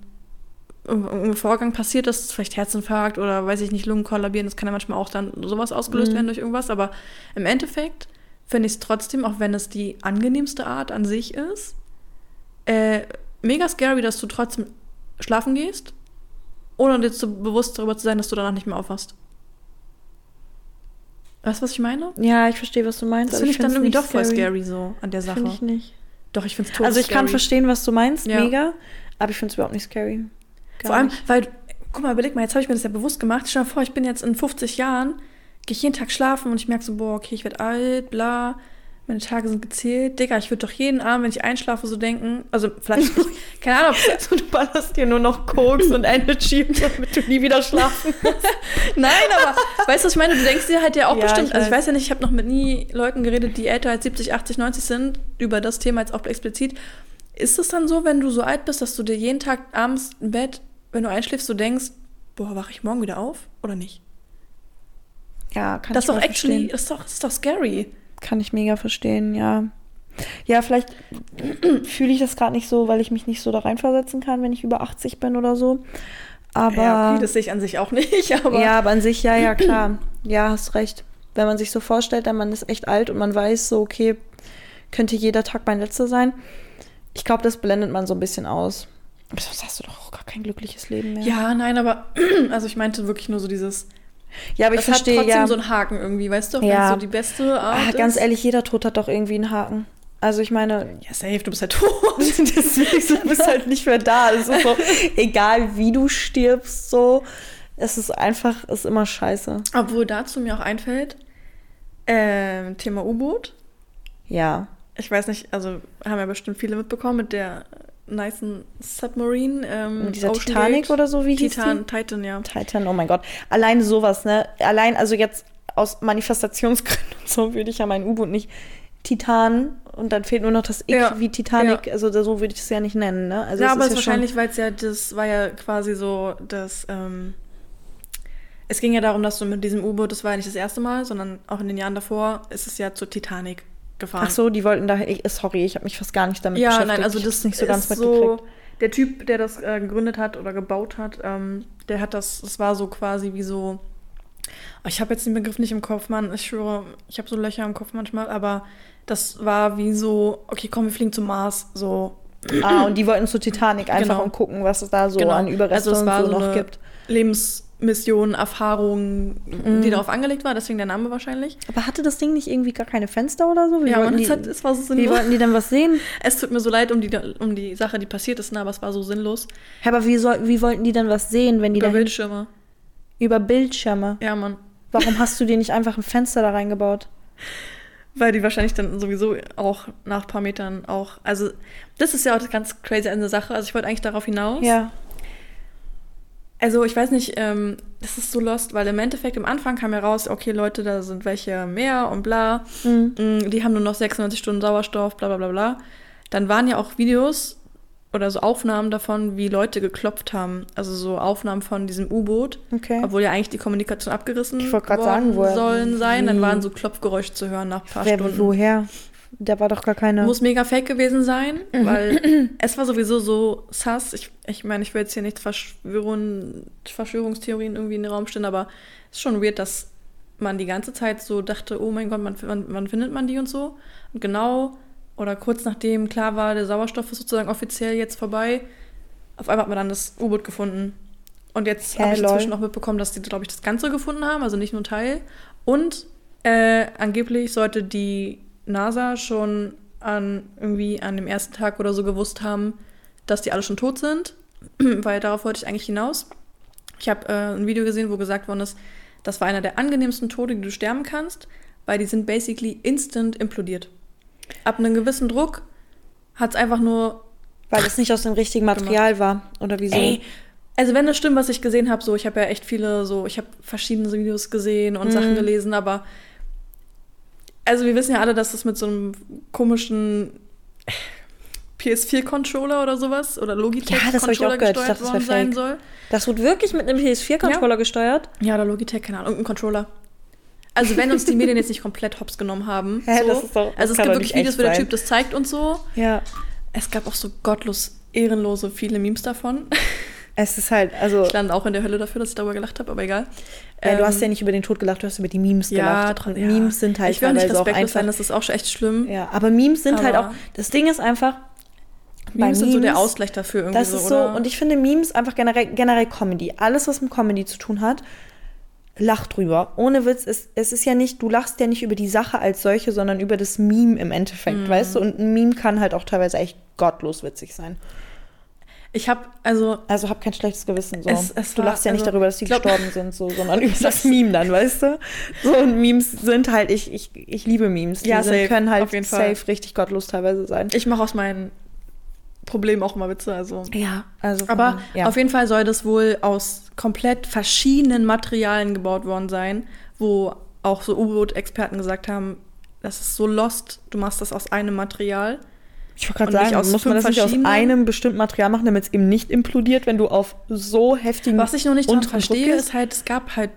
irgendein Vorgang passiert ist, vielleicht Herzinfarkt oder weiß ich nicht, Lungen kollabieren, das kann ja manchmal auch dann sowas ausgelöst Mhm. werden durch irgendwas, aber im Endeffekt finde ich es trotzdem, auch wenn es die angenehmste Art an sich ist, äh, mega scary, dass du trotzdem schlafen gehst, ohne dir zu bewusst darüber zu sein, dass du danach nicht mehr aufwachst. Weißt du, was ich meine? Ja, ich verstehe, was du meinst. Das finde ich dann find's irgendwie doch voll scary so an der Sache. Finde ich nicht. Doch, ich finde es Also ich kann verstehen, was du meinst, Ja. mega, aber ich finde es überhaupt nicht scary. Gar Vor allem, nicht. weil, guck mal, überleg mal, jetzt habe ich mir das ja bewusst gemacht. Stell dir vor, ich bin jetzt in 50 Jahren, gehe ich jeden Tag schlafen und ich merke so, boah, okay, ich werde alt, bla, meine Tage sind gezählt. Digga, ich würde doch jeden Abend, wenn ich einschlafe, so denken, also vielleicht, ich, keine Ahnung, [laughs] ob So, du ballerst dir nur noch Koks und Energy, damit du nie wieder schlafen [laughs] musst. Nein, aber weißt du, was ich meine? Du denkst dir halt ja auch Ja, bestimmt, ich also ich weiß. ja nicht, ich habe noch mit nie Leuten geredet, die älter als 70, 80, 90 sind, über das Thema jetzt auch explizit. Ist es dann so, wenn du so alt bist, dass du dir jeden Tag abends im Bett, wenn du einschläfst, so denkst, boah, wache ich morgen wieder auf oder nicht? Ja, kann das ich ist doch actually, verstehen. das ist doch, das ist doch scary. Kann ich mega verstehen, ja. Ja, vielleicht [clears throat] fühle ich das gerade nicht so, weil ich mich nicht so da reinversetzen kann, wenn ich über 80 bin oder so. Aber ja, okay, das sehe ich an sich auch nicht, [laughs] aber ja, aber an sich, ja, ja, klar. Ja, hast recht. Wenn man sich so vorstellt, dann man ist echt alt und man weiß so, okay, könnte jeder Tag mein letzter sein. Ich glaube, das blendet man so ein bisschen aus. Aber sonst hast du doch auch gar kein glückliches Leben mehr. Ja, nein, aber [clears throat] also ich meinte wirklich nur so dieses, Ja, aber ich das hat verstehe trotzdem ja. so einen Haken irgendwie, weißt du? Auch Ja. so die beste Art ah, ganz ist. ehrlich, jeder Tod hat doch irgendwie einen Haken. Also ich meine, Ja, safe, du bist halt tot. [laughs] deswegen du bist halt nicht mehr da. Es ist so, [laughs] egal wie du stirbst, so, es ist einfach, ist immer scheiße. Obwohl dazu mir auch einfällt, ähm, Thema U-Boot. Ja. Ich weiß nicht, also haben ja bestimmt viele mitbekommen mit der nicen Submarine. Ähm, Mit dieser Ocean Titanic Gate. oder so, wie hieß Titan, Titan, ja. die? Titan, oh mein Gott. Allein sowas, ne? Allein, also jetzt aus Manifestationsgründen und so würde ich ja mein U-Boot nicht Titan und dann fehlt nur noch das X Ja. wie Titanic. Also so würde ich es ja nicht nennen, ne? Also ja, es aber ist ja wahrscheinlich, weil es ja, das war ja quasi so, dass, ähm, es ging ja darum, dass du mit diesem U-Boot, das war ja nicht das erste Mal, sondern auch in den Jahren davor, ist es ja zur Titanic gefahren. Ach so, die wollten da. Ich, sorry, ich habe mich fast gar nicht damit ja, beschäftigt. nein, also das hab's nicht so ganz ist mitgekriegt. so, der Typ, der das äh, gegründet hat oder gebaut hat, ähm, der hat das, das war so quasi wie so, oh, ich habe jetzt den Begriff nicht im Kopf, Mann, ich schwöre, ich habe so Löcher im Kopf manchmal, aber das war wie so, okay, komm, wir fliegen zum Mars, so. Ah, und die wollten zur Titanic einfach Genau. und gucken, was es da so Genau. an Überresten Also es so so noch gibt. Lebensmission, Erfahrung, Mhm. die darauf angelegt war, deswegen der Name wahrscheinlich. Aber hatte das Ding nicht irgendwie gar keine Fenster oder so? Wie ja, und die, es, hat, es war so wie sinnlos. wollten die denn was sehen? [laughs] Es tut mir so leid um die, um die Sache, die passiert ist, ne, aber es war so sinnlos. Hä, Aber wie, soll, wie wollten die denn was sehen, wenn die Über dahin, Bildschirme. über Bildschirme? Ja, Mann. Warum hast du dir nicht einfach ein Fenster da reingebaut? Weil die wahrscheinlich dann sowieso auch nach ein paar Metern auch. Also, das ist ja auch ganz crazy eine Sache. Also, ich wollte eigentlich darauf hinaus. Ja. Also, ich weiß nicht, ähm, das ist so lost, weil im Endeffekt am Anfang kam ja raus, okay, Leute, da sind welche mehr und bla. Mhm. Mm, Die haben nur noch 96 Stunden Sauerstoff, bla bla bla bla. Dann waren ja auch Videos oder so Aufnahmen davon, wie Leute geklopft haben. Also so Aufnahmen von diesem U-Boot. Okay. Obwohl ja eigentlich die Kommunikation abgerissen Ich sagen, sollen sein. Dann waren so Klopfgeräusche zu hören nach ein paar Wer, Stunden. woher? Da war doch gar keine. Muss mega fake gewesen sein, Mhm. weil es war sowieso so sass. Ich, ich meine, ich will jetzt hier nicht Verschwörung, Verschwörungstheorien irgendwie in den Raum stellen, aber es ist schon weird, dass man die ganze Zeit so dachte, oh mein Gott, wann, wann, wann findet man die und so. Und genau oder kurz nachdem klar war, der Sauerstoff ist sozusagen offiziell jetzt vorbei, auf einmal hat man dann das U-Boot gefunden. Und jetzt Hä, habe ich inzwischen auch mitbekommen, dass die, glaube ich, das Ganze gefunden haben, also nicht nur ein Teil. Und äh, angeblich sollte die NASA schon an irgendwie an dem ersten Tag oder so gewusst haben, dass die alle schon tot sind, [clears throat] weil darauf wollte ich eigentlich hinaus. Ich habe äh, ein Video gesehen, wo gesagt worden ist, das war einer der angenehmsten Tode, die du sterben kannst, weil die sind basically instant implodiert. Ab einem gewissen Druck hat es einfach nur Weil es nicht aus dem richtigen Material war. Oder wieso? Ey, also wenn das stimmt, was ich gesehen habe, so ich habe ja echt viele so, ich habe verschiedene Videos gesehen und Mhm. Sachen gelesen, aber also wir wissen ja alle, dass das mit so einem komischen PS4-Controller oder sowas oder Ja, das hab ich auch Logitech-Controller gehört. Ich gesteuert dachte, worden sein soll. Das wurde wirklich mit einem PS4-Controller gesteuert? Ja, oder Logitech, keine Ahnung, irgendein Controller. Also wenn uns die Medien jetzt nicht komplett hops genommen haben. [laughs] Hä, so. das ist doch- also es gibt wirklich Videos, wo der. Typ das zeigt und so. Ja. Es gab auch so gottlos ehrenlose viele Memes davon. Es ist halt, also. Ich lande auch in der Hölle dafür, dass ich darüber gelacht habe, aber egal. Ja, du Ähm, hast ja nicht über den Tod gelacht, du hast über die Memes ja, gelacht. ja. Memes sind halt Ich will nicht auch respektlos einfach. sein, das ist auch echt schlimm. ja, aber Memes sind halt Aber- auch. Das Ding ist einfach. Memes sind so der Ausgleich dafür irgendwie Das ist so, oder? und ich finde Memes einfach generell, generell Comedy. Alles, was mit Comedy zu tun hat, lach drüber. Ohne Witz, es, es ist ja nicht, du lachst ja nicht über die Sache als solche, sondern über das Meme im Endeffekt, Mhm. weißt du? Und ein Meme kann halt auch teilweise echt gottlos witzig sein. Ich habe also Also hab kein schlechtes Gewissen. So. Es- es du war- lachst ja nicht also, darüber, dass die glaub- gestorben sind, so, sondern [laughs] über das Meme dann, weißt du? So, und Memes sind halt, ich, ich, ich liebe Memes. Die Ja, sind, safe, können halt auf jeden Fall. safe richtig gottlos teilweise sein. ich mache aus meinen Problemen auch immer Witze, also ja, also. Aber ja. auf jeden Fall soll das wohl aus komplett verschiedenen Materialien gebaut worden sein, wo auch so U-Boot-Experten gesagt haben, das ist so lost, du machst das aus einem Material. Ich wollte gerade sagen, aus muss man das nicht aus einem bestimmten Material machen, damit es eben nicht implodiert, wenn du auf so heftigen Was ich noch nicht verstehe, ist halt, es gab halt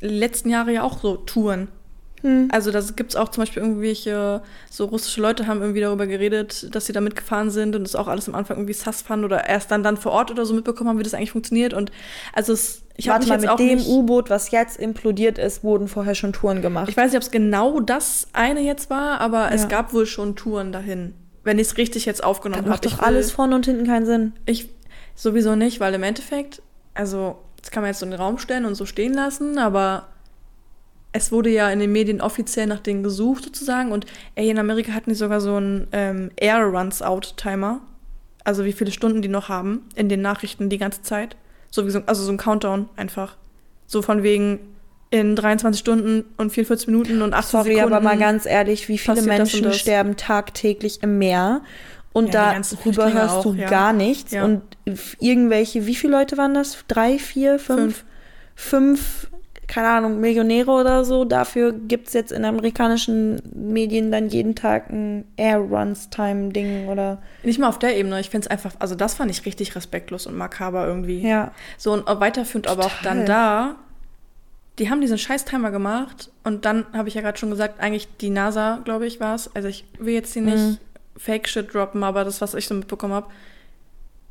letzten Jahre ja auch so Touren. Hm. Also da gibt es auch zum Beispiel irgendwelche, so russische Leute haben irgendwie darüber geredet, dass sie da mitgefahren sind und das auch alles am Anfang irgendwie sass fanden oder erst dann, dann vor Ort oder so mitbekommen haben, wie das eigentlich funktioniert. Und also es, ich habe mal, jetzt mit auch dem U-Boot, was jetzt implodiert ist, wurden vorher schon Touren gemacht. Ich weiß nicht, ob es genau das eine jetzt war, aber es Ja. gab wohl schon Touren dahin. Wenn ich es richtig jetzt aufgenommen habe. macht doch alles vorne und hinten keinen Sinn. Ich sowieso nicht, weil im Endeffekt, also das kann man jetzt so in den Raum stellen und so stehen lassen, aber es wurde ja in den Medien offiziell nach denen gesucht sozusagen und ey, in Amerika hatten die sogar so einen ähm, Air Runs Out Timer, also wie viele Stunden die noch haben in den Nachrichten die ganze Zeit, so so, also so ein Countdown einfach, so von wegen in 23 Stunden und 44 Minuten und 18 Sorry, Sekunden. aber mal ganz ehrlich, wie viele passiert das Menschen das. sterben tagtäglich im Meer und Ja, darüber hörst du ja. gar nichts. Ja. Und irgendwelche, wie viele Leute waren das? Drei, vier, fünf? Fünf, keine Ahnung, Millionäre oder so. Dafür gibt es jetzt in amerikanischen Medien dann jeden Tag ein Air Runs Time Ding oder Nicht mal auf der Ebene. Ich finde es einfach, also das fand ich richtig respektlos und makaber irgendwie. ja. So und auch weiterführend, aber auch Total. dann da, die haben diesen scheiß Timer gemacht und dann habe ich ja gerade schon gesagt, eigentlich die NASA, glaube ich, war es. Also ich will jetzt hier nicht Mhm. Fake-Shit droppen, aber das, was ich so mitbekommen habe,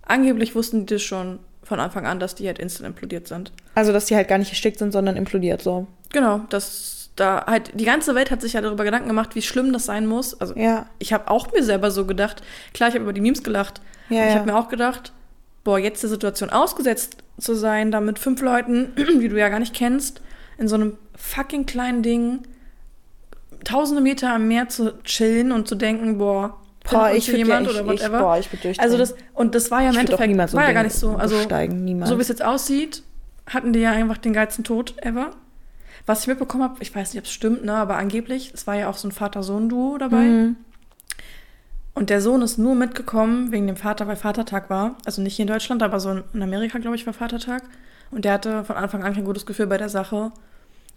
angeblich wussten die das schon von Anfang an, dass die halt instant implodiert sind. Also, dass die halt gar nicht erstickt sind, sondern implodiert so. Genau, dass da halt, die ganze Welt hat sich ja darüber Gedanken gemacht, wie schlimm das sein muss. Also Ja. ich habe auch mir selber so gedacht, klar, ich habe über die Memes gelacht, Ja, ich ja. habe mir auch gedacht, boah, jetzt der Situation ausgesetzt zu sein, da mit fünf Leuten, [clears throat] die du ja gar nicht kennst, in so einem fucking kleinen Ding, tausende Meter am Meer zu chillen und zu denken, boah, Boah, ich würde ja, jemand ich, oder ich, whatever. boah, ich würde also das, und das war ja im Endeffekt, niemals so war ja gar nicht so. Also so wie es jetzt aussieht, hatten die ja einfach den geilsten Tod ever. Was ich mitbekommen habe, ich weiß nicht, ob es stimmt, ne, aber angeblich, es war ja auch so ein Vater-Sohn-Duo dabei. Mhm. Und der Sohn ist nur mitgekommen wegen dem Vater, weil Vatertag war. Also nicht hier in Deutschland, aber so in Amerika, glaube ich, war Vatertag. Und der hatte von Anfang an kein gutes Gefühl bei der Sache.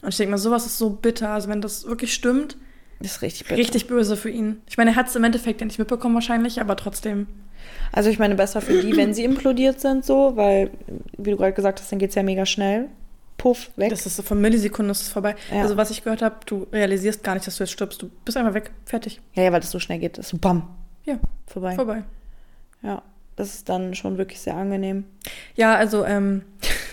Und ich denke mal, sowas ist so bitter. Also wenn das wirklich stimmt, Das ist richtig bitter. richtig böse für ihn. Ich meine, er hat es im Endeffekt ja nicht mitbekommen wahrscheinlich, aber trotzdem. Also ich meine, besser für die, wenn sie implodiert sind, so, weil, wie du gerade gesagt hast, dann geht es ja mega schnell. Puff, weg. Das ist so von Millisekunden ist es vorbei. Ja. Also was ich gehört habe, du realisierst gar nicht, dass du jetzt stirbst. Du bist einfach weg. Fertig. ja, ja, weil das so schnell geht. Das ist so bam, Ja, vorbei. vorbei. Ja, das ist dann schon wirklich sehr angenehm. Ja, also ähm,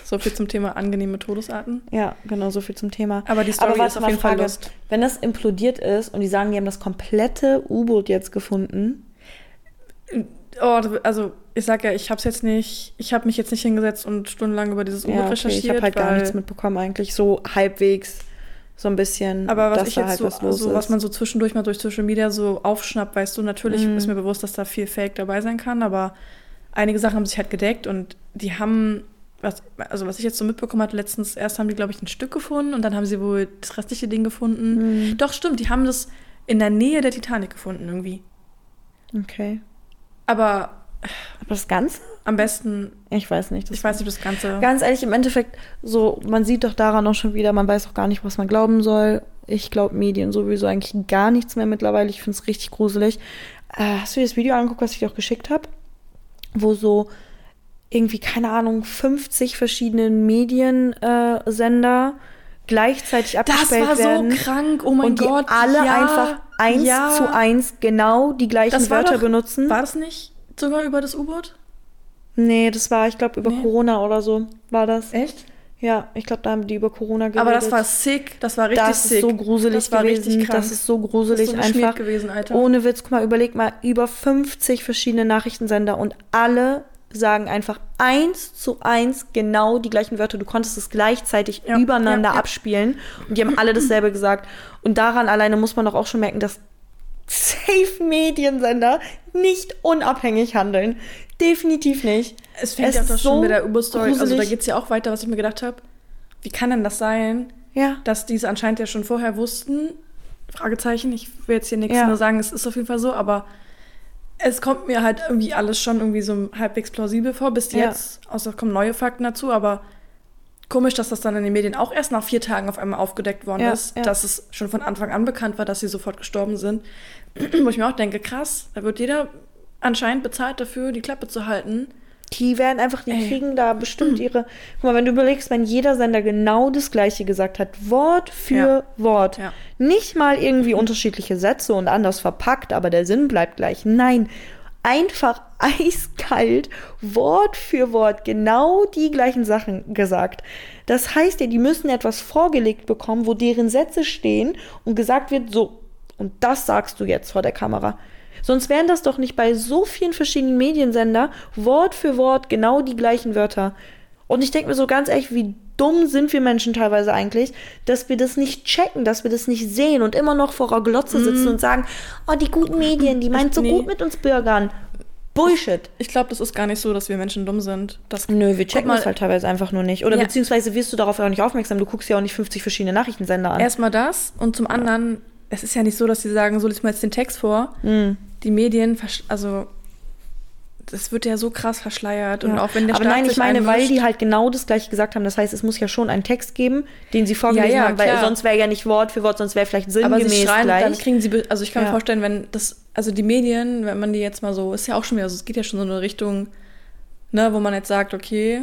so viel zum Thema angenehme Todesarten. Ja, genau, so viel zum Thema. Aber die Story Aber was ist auf jeden Fall Frage, Lust. wenn das implodiert ist und die sagen, die haben das komplette U-Boot jetzt gefunden, Oh, also ich sag ja, ich hab's jetzt nicht, ich habe mich jetzt nicht hingesetzt und stundenlang über dieses U-Boot ja, okay, recherchiert. ich habe halt gar nichts mitbekommen eigentlich, so halbwegs, so ein bisschen, Aber was ich jetzt halt so, was so ist. was man so zwischendurch mal durch Social Media so aufschnappt, weißt du, natürlich Mhm. ist mir bewusst, dass da viel Fake dabei sein kann, aber einige Sachen haben sich halt gedeckt und die haben, was, also was ich jetzt so mitbekommen hatte, letztens erst haben die, glaube ich, ein Stück gefunden und dann haben sie wohl das restliche Ding gefunden. Mhm. Doch, stimmt, die haben das in der Nähe der Titanic gefunden irgendwie. Okay. Aber Aber das Ganze? am besten, Ich weiß nicht. Ich weiß nicht, das Ganze. Ganz ehrlich, im Endeffekt, so, man sieht doch daran auch schon wieder, man weiß auch gar nicht, was man glauben soll. Ich glaube Medien sowieso eigentlich gar nichts mehr mittlerweile. Ich finde es richtig gruselig. Äh, hast du dir das Video angeguckt, was ich dir auch geschickt habe? Wo so irgendwie, keine Ahnung, 50 verschiedene Mediensender äh, Sender gleichzeitig Das abgespielt war so werden. krank, oh mein und die Gott. alle ja, einfach eins ja. zu eins genau die gleichen Das Wörter doch- benutzen. War das nicht sogar über das U-Boot? nee, das war, ich glaube, über Nee. Corona oder so war das. Echt? Ja, ich glaube, da haben die über Corona geredet. Aber das war sick, das war richtig das sick. ist so gruselig das war gewesen. richtig krank. Das ist so Das gruselig ist so einfach. gewesen, Alter. Ohne Witz, guck mal, überleg mal, über 50 verschiedene Nachrichtensender und alle sagen einfach eins zu eins genau die gleichen Wörter. Du konntest es gleichzeitig Ja, übereinander ja, ja. abspielen und die haben alle dasselbe gesagt. Und daran alleine muss man doch auch schon merken, dass safe Mediensender nicht unabhängig handeln. Definitiv nicht. Es fängt Es ja doch schon so mit der U-Boot-Story. Also da geht es ja auch weiter, was ich mir gedacht habe. Wie kann denn das sein, Ja. dass die es anscheinend ja schon vorher wussten? Fragezeichen. Ich will jetzt hier nichts nur sagen, es ist auf jeden Fall so, aber es kommt mir halt irgendwie alles schon irgendwie so halbwegs plausibel vor. Bis Ja. jetzt, außer es kommen neue Fakten dazu, aber komisch, dass das dann in den Medien auch erst nach vier Tagen auf einmal aufgedeckt worden Ja, ist, ja. dass es schon von Anfang an bekannt war, dass sie sofort gestorben sind. [clears throat] Wo ich mir auch denke, krass, da wird jeder anscheinend bezahlt dafür, die Klappe zu halten. Die werden einfach, die Ey. kriegen da bestimmt ihre. Guck mal, wenn du überlegst, wenn jeder Sender genau das Gleiche gesagt hat, Wort für Ja. Wort, Ja. nicht mal irgendwie unterschiedliche Sätze und anders verpackt, aber der Sinn bleibt gleich. Nein, einfach [laughs] eiskalt, Wort für Wort, genau die gleichen Sachen gesagt. Das heißt ja, die müssen etwas vorgelegt bekommen, wo deren Sätze stehen und gesagt wird, so, und das sagst du jetzt vor der Kamera. Sonst wären das doch nicht bei so vielen verschiedenen Mediensender Wort für Wort genau die gleichen Wörter. Und ich denke mir so ganz ehrlich, wie dumm sind wir Menschen teilweise eigentlich, dass wir das nicht checken, dass wir das nicht sehen und immer noch vor der Glotze sitzen Mhm. und sagen, oh, die guten Medien, die meint so nee. gut mit uns Bürgern. Bullshit. Ich glaube, das ist gar nicht so, dass wir Menschen dumm sind. Das, Nö, wir checken mal- das halt teilweise einfach nur nicht. Oder Ja. beziehungsweise wirst du darauf auch nicht aufmerksam. Du guckst ja auch nicht 50 verschiedene Nachrichtensender an. Erstmal das und zum anderen, es ist ja nicht so, dass sie sagen, so lies mal jetzt den Text vor. Mhm. Die Medien, also das wird ja so krass verschleiert und Ja. auch wenn der Aber Staat nein, ich meine, weil die halt genau das gleiche gesagt haben. Das heißt, es muss ja schon einen Text geben, den sie vorgelesen Ja, ja, haben, weil klar. sonst wäre ja nicht Wort für Wort, sonst wäre vielleicht aber sinngemäß sie schreien, gleich. dann kriegen sie, also ich kann mir vorstellen, wenn das, also die Medien, wenn man die jetzt mal so, ist ja auch schon wieder, also es geht ja schon so in eine Richtung, ne, wo man jetzt sagt, okay,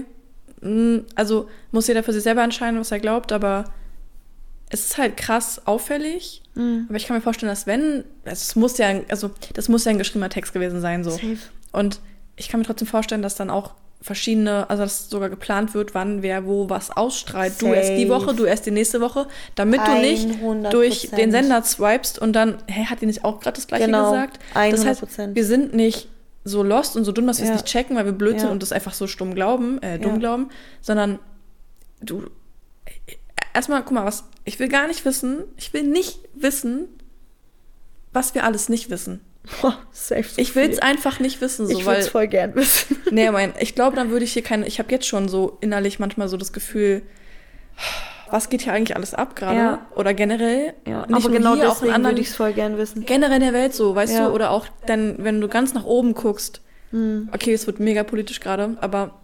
mh, also muss jeder für sich selber entscheiden, was er glaubt, aber es ist halt krass auffällig. Mhm. Aber ich kann mir vorstellen, dass wenn, also es muss ja, ein- also das muss ja ein geschriebener Text gewesen sein, so. Safe. Und ich kann mir trotzdem vorstellen, dass dann auch verschiedene, also dass sogar geplant wird, wann wer wo was ausstrahlt. Du erst die Safe. Woche, du erst die nächste Woche, damit du nicht 100%. durch den Sender swipest und dann, hä, hat die nicht auch gerade das gleiche Genau, gesagt? Das heißt, 100%. wir sind nicht so lost und so dumm, dass wir es Ja. nicht checken, weil wir blöd sind Ja. und das einfach so stumm glauben, äh, dumm Ja. glauben, sondern du erstmal, guck mal, was ich will gar nicht wissen, ich will nicht wissen, was wir alles nicht wissen. Boah, safe so Ich will es einfach nicht wissen, so, Ich weil es voll gern wissen. [laughs] Nee, mein, ich glaube, dann würde ich hier keine. Ich habe jetzt schon so innerlich manchmal so das Gefühl, was geht hier eigentlich alles ab gerade? Ja. Oder generell. Ja, nicht aber genau hier, auch in anderen, würde ich es voll gern wissen. generell in der Welt so, weißt Ja. du? Oder auch dann, wenn du ganz nach oben guckst. Hm. Okay, es wird mega politisch gerade, aber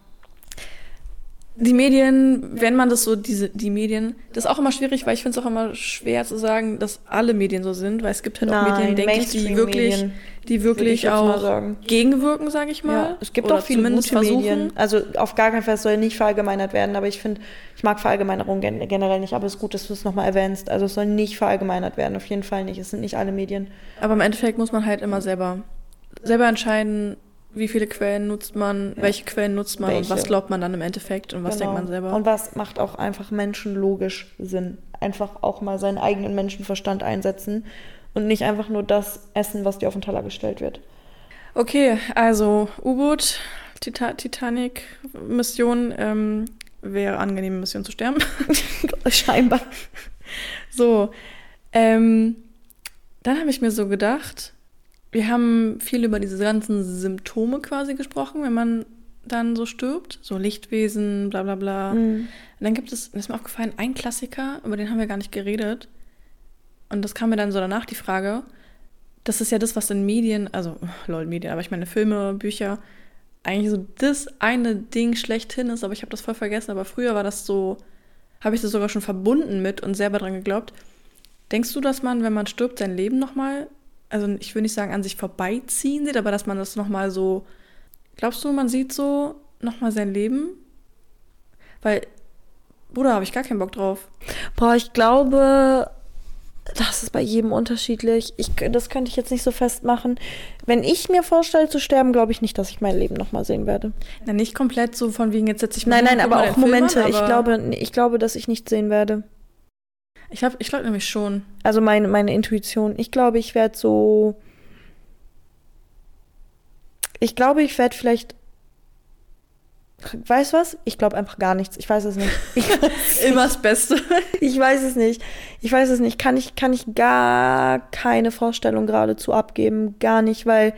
die Medien, wenn man das so, diese, die Medien, das ist auch immer schwierig, weil ich finde es auch immer schwer zu sagen, dass alle Medien so sind, weil es gibt halt auch Nein, Medien, denke ich, die wirklich, die wirklich auch gegenwirken, sage ich mal. Ja, es gibt Oder auch viele gute versuchen. Medien. Also auf gar keinen Fall es soll nicht verallgemeinert werden, aber ich finde, ich mag Verallgemeinerung gen generell nicht, aber es ist gut, dass du es nochmal erwähnst. Also es soll nicht verallgemeinert werden, auf jeden Fall nicht. Es sind nicht alle Medien. Aber im Endeffekt muss man halt immer selber, selber entscheiden, wie viele Quellen nutzt man, Ja. welche Quellen nutzt man und Welche. was glaubt man dann im Endeffekt und was Genau. denkt man selber. Und was macht auch einfach menschenlogisch Sinn? Einfach auch mal seinen eigenen Menschenverstand einsetzen und nicht einfach nur das essen, was dir auf den Teller gestellt wird. okay, also U-Boot, Tita Titanic, Mission, ähm, wäre angenehme Mission zu sterben. [laughs] Scheinbar. so, ähm, dann habe ich mir so gedacht, wir haben viel über diese ganzen Symptome quasi gesprochen, wenn man dann so stirbt, so Lichtwesen, bla bla bla. Mhm. Und dann gibt es, das ist mir aufgefallen, ein Klassiker, über den haben wir gar nicht geredet. Und das kam mir dann so danach die Frage. Das ist ja das, was in Medien, also lol, Medien, aber ich meine Filme, Bücher, eigentlich so das eine Ding schlechthin ist, aber ich habe das voll vergessen. Aber früher war das so, habe ich das sogar schon verbunden mit und selber dran geglaubt. Denkst du, dass man, wenn man stirbt, sein Leben nochmal, also ich will nicht sagen, an sich vorbeiziehen sieht, aber dass man das nochmal so, glaubst du, man sieht so nochmal sein Leben? Weil, Bruder, habe ich gar keinen Bock drauf. Boah, ich glaube, das ist bei jedem unterschiedlich. Ich, das könnte ich jetzt nicht so festmachen. Wenn ich mir vorstelle zu sterben, glaube ich nicht, dass ich mein Leben nochmal sehen werde. Na, nicht komplett so von wegen, jetzt setze ich Nein, hin, nein, guck aber auch den Film Momente. an, ich, aber glaube, ich glaube, dass ich nicht sehen werde. Ich, hab- ich glaube nämlich schon. Also meine, meine Intuition. Ich glaube, ich werde so. Ich glaube, ich werde vielleicht. Weißt du was? Ich glaube einfach gar nichts. Ich weiß es nicht. [laughs] Ich, Immer das Beste. ich weiß es nicht. Ich weiß es nicht. Kann ich, kann ich gar keine Vorstellung geradezu abgeben. Gar nicht, weil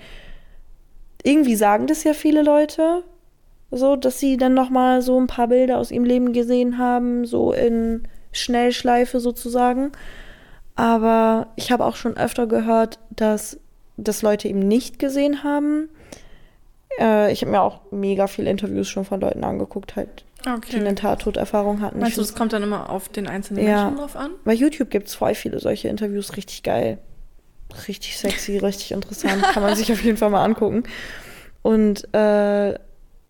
irgendwie sagen das ja viele Leute. So, dass sie dann nochmal so ein paar Bilder aus ihrem Leben gesehen haben, so in Schnellschleife sozusagen. Aber ich habe auch schon öfter gehört, dass das Leute eben nicht gesehen haben. Äh, ich habe mir auch mega viele Interviews schon von Leuten angeguckt, halt, die Okay. eine Nahtoderfahrung hatten. Meinst du, das kommt dann immer auf den einzelnen Ja. Menschen drauf an? bei YouTube gibt es voll viele solche Interviews, richtig geil. Richtig sexy, [laughs] richtig interessant. Kann man sich auf jeden Fall mal angucken. Und äh,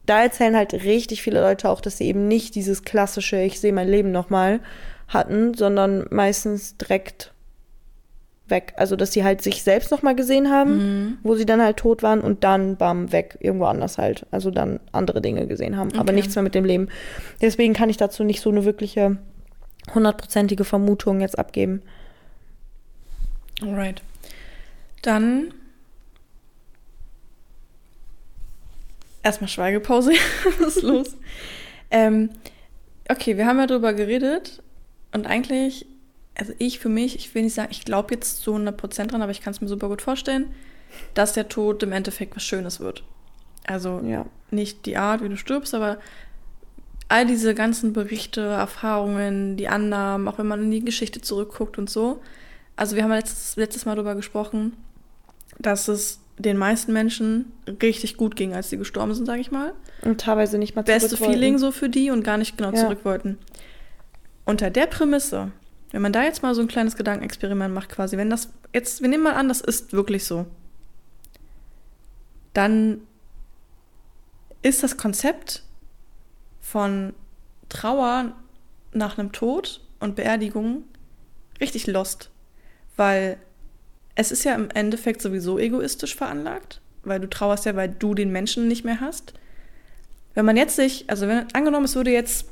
da erzählen halt richtig viele Leute auch, dass sie eben nicht dieses klassische, ich sehe mein Leben nochmal hatten, sondern meistens direkt weg. Also, dass sie halt sich selbst nochmal gesehen haben, Mhm. wo sie dann halt tot waren und dann bam, weg, irgendwo anders halt. Also dann andere Dinge gesehen haben, aber Okay. nichts mehr mit dem Leben. Deswegen kann ich dazu nicht so eine wirkliche hundertprozentige Vermutung jetzt abgeben. Alright. Dann erstmal Schweigepause. [laughs] Was ist los? Ähm, okay, wir haben ja darüber geredet und eigentlich, also ich für mich, ich will nicht sagen, ich glaube jetzt zu 100% dran, aber ich kann es mir super gut vorstellen, dass der Tod im Endeffekt was Schönes wird. Also Ja. nicht die Art, wie du stirbst, aber all diese ganzen Berichte, Erfahrungen, die Annahmen, auch wenn man in die Geschichte zurückguckt und so. Also wir haben letztes, letztes Mal darüber gesprochen, dass es den meisten Menschen richtig gut ging, als sie gestorben sind, sage ich mal. Und teilweise nicht mal Beste zurück. Feeling so für die und gar nicht genau Ja. zurück wollten. Unter der Prämisse, wenn man da jetzt mal so ein kleines Gedankenexperiment macht, quasi, wenn das jetzt, wir nehmen mal an, das ist wirklich so, dann ist das Konzept von Trauer nach einem Tod und Beerdigung richtig lost. Weil es ist ja im Endeffekt sowieso egoistisch veranlagt, weil du trauerst ja, weil du den Menschen nicht mehr hast. Wenn man jetzt sich, also wenn angenommen, es würde jetzt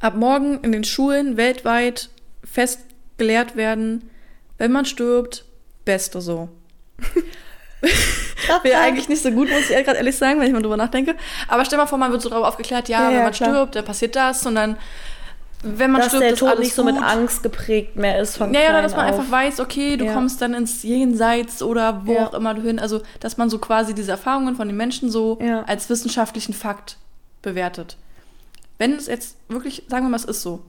ab morgen in den Schulen weltweit fest gelehrt werden, wenn man stirbt, Beste so. [laughs] Wäre eigentlich nicht so gut, muss ich gerade ehrlich sagen, wenn ich mal drüber nachdenke. Aber stell mal vor, man wird so darüber aufgeklärt, ja, Ja, wenn ja, man klar. stirbt, dann passiert das und dann, wenn man dass stirbt, der Tod nicht so mit gut. Angst geprägt mehr ist von Ja, ja, dass man auf. einfach weiß, okay, du Ja. kommst dann ins Jenseits oder wo Ja. auch immer du hin. Also, dass man so quasi diese Erfahrungen von den Menschen so Ja. als wissenschaftlichen Fakt bewertet. Wenn es jetzt wirklich, sagen wir mal, es ist so,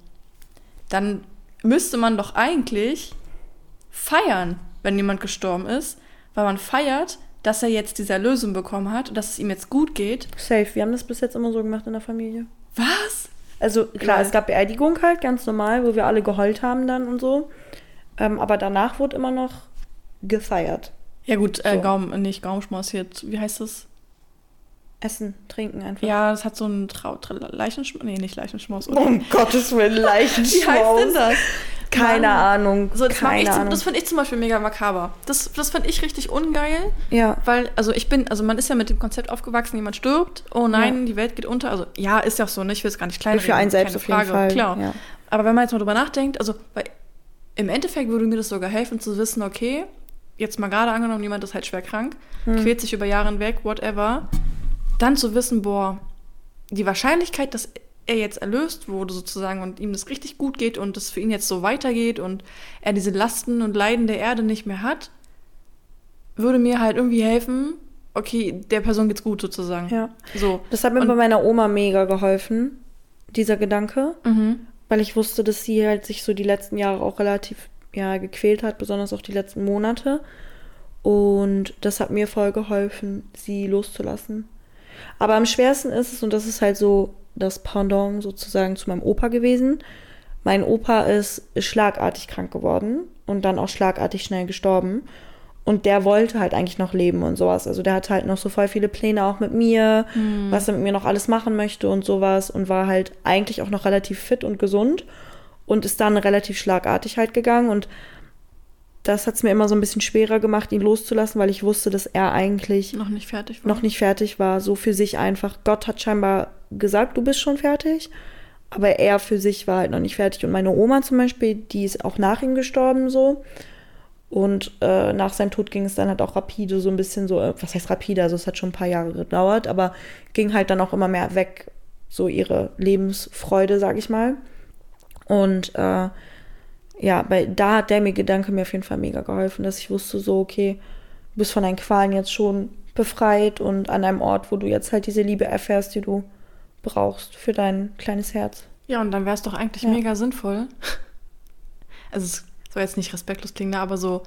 dann müsste man doch eigentlich feiern, wenn jemand gestorben ist, weil man feiert, dass er jetzt diese Erlösung bekommen hat, dass es ihm jetzt gut geht. Safe. Wir haben das bis jetzt immer so gemacht in der Familie. Was? Also klar, Geil. es gab Beerdigung halt, ganz normal, wo wir alle geheult haben dann und so. Ähm, aber danach wurde immer noch gefeiert. Ja gut, äh, So. Gaum, nicht Gaumschmaus hier, wie heißt das? Essen, trinken einfach. Ja, das hat so einen Trau Tra Leichenschmaus. Nee, nicht Leichenschmaus. Oder? Um Gottes Willen, Leichenschmaus. Wie heißt denn das? Keine Mann. Ahnung. So, das keine ich, zum- Ahnung. das finde ich zum Beispiel mega makaber. Das, das finde ich richtig ungeil, ja. weil, also ich bin, also man ist ja mit dem Konzept aufgewachsen, jemand stirbt, oh nein, Ja. die Welt geht unter. Also ja, ist ja auch so, ne? ich will es gar nicht klein Für einen selbst auf jeden Fall. Klar. Ja. Aber wenn man jetzt mal drüber nachdenkt, also weil im Endeffekt würde mir das sogar helfen zu wissen, okay, jetzt mal gerade angenommen, jemand ist halt schwer krank, Hm. quält sich über Jahre hinweg, whatever, dann zu wissen, boah, die Wahrscheinlichkeit, dass er jetzt erlöst wurde sozusagen und ihm das richtig gut geht und es für ihn jetzt so weitergeht und er diese Lasten und Leiden der Erde nicht mehr hat, würde mir halt irgendwie helfen, okay, der Person geht's gut sozusagen. ja. So. Das hat mir Und- bei meiner Oma mega geholfen, dieser Gedanke. Mhm. weil ich wusste, dass sie halt sich so die letzten Jahre auch relativ ja, gequält hat, besonders auch die letzten Monate. Und das hat mir voll geholfen, sie loszulassen. Aber am schwersten ist es, und das ist halt so das Pendant sozusagen zu meinem Opa gewesen. Mein Opa ist schlagartig krank geworden und dann auch schlagartig schnell gestorben. Und der wollte halt eigentlich noch leben und sowas. Also der hatte halt noch so voll viele Pläne auch mit mir, was er mit mir noch alles machen möchte und sowas. Und war halt eigentlich auch noch relativ fit und gesund. Und ist dann relativ schlagartig halt gegangen. Und das hat es mir immer so ein bisschen schwerer gemacht, ihn loszulassen, weil ich wusste, dass er eigentlich Noch nicht fertig war. noch nicht fertig war. So für sich einfach. Gott hat scheinbar gesagt, du bist schon fertig. Aber er für sich war halt noch nicht fertig. Und meine Oma zum Beispiel, die ist auch nach ihm gestorben so. Und äh, nach seinem Tod ging es dann halt auch rapide, so ein bisschen so, äh, was heißt rapide? Also es hat schon ein paar Jahre gedauert, aber ging halt dann auch immer mehr weg, so ihre Lebensfreude, sag ich mal. Und äh, ja, bei, da hat der mir Gedanke mir auf jeden Fall mega geholfen, dass ich wusste so, okay, du bist von deinen Qualen jetzt schon befreit und an einem Ort, wo du jetzt halt diese Liebe erfährst, die du brauchst für dein kleines Herz. Ja, und dann wäre es doch eigentlich Ja. mega sinnvoll. Also es soll jetzt nicht respektlos klingen, ne, aber so,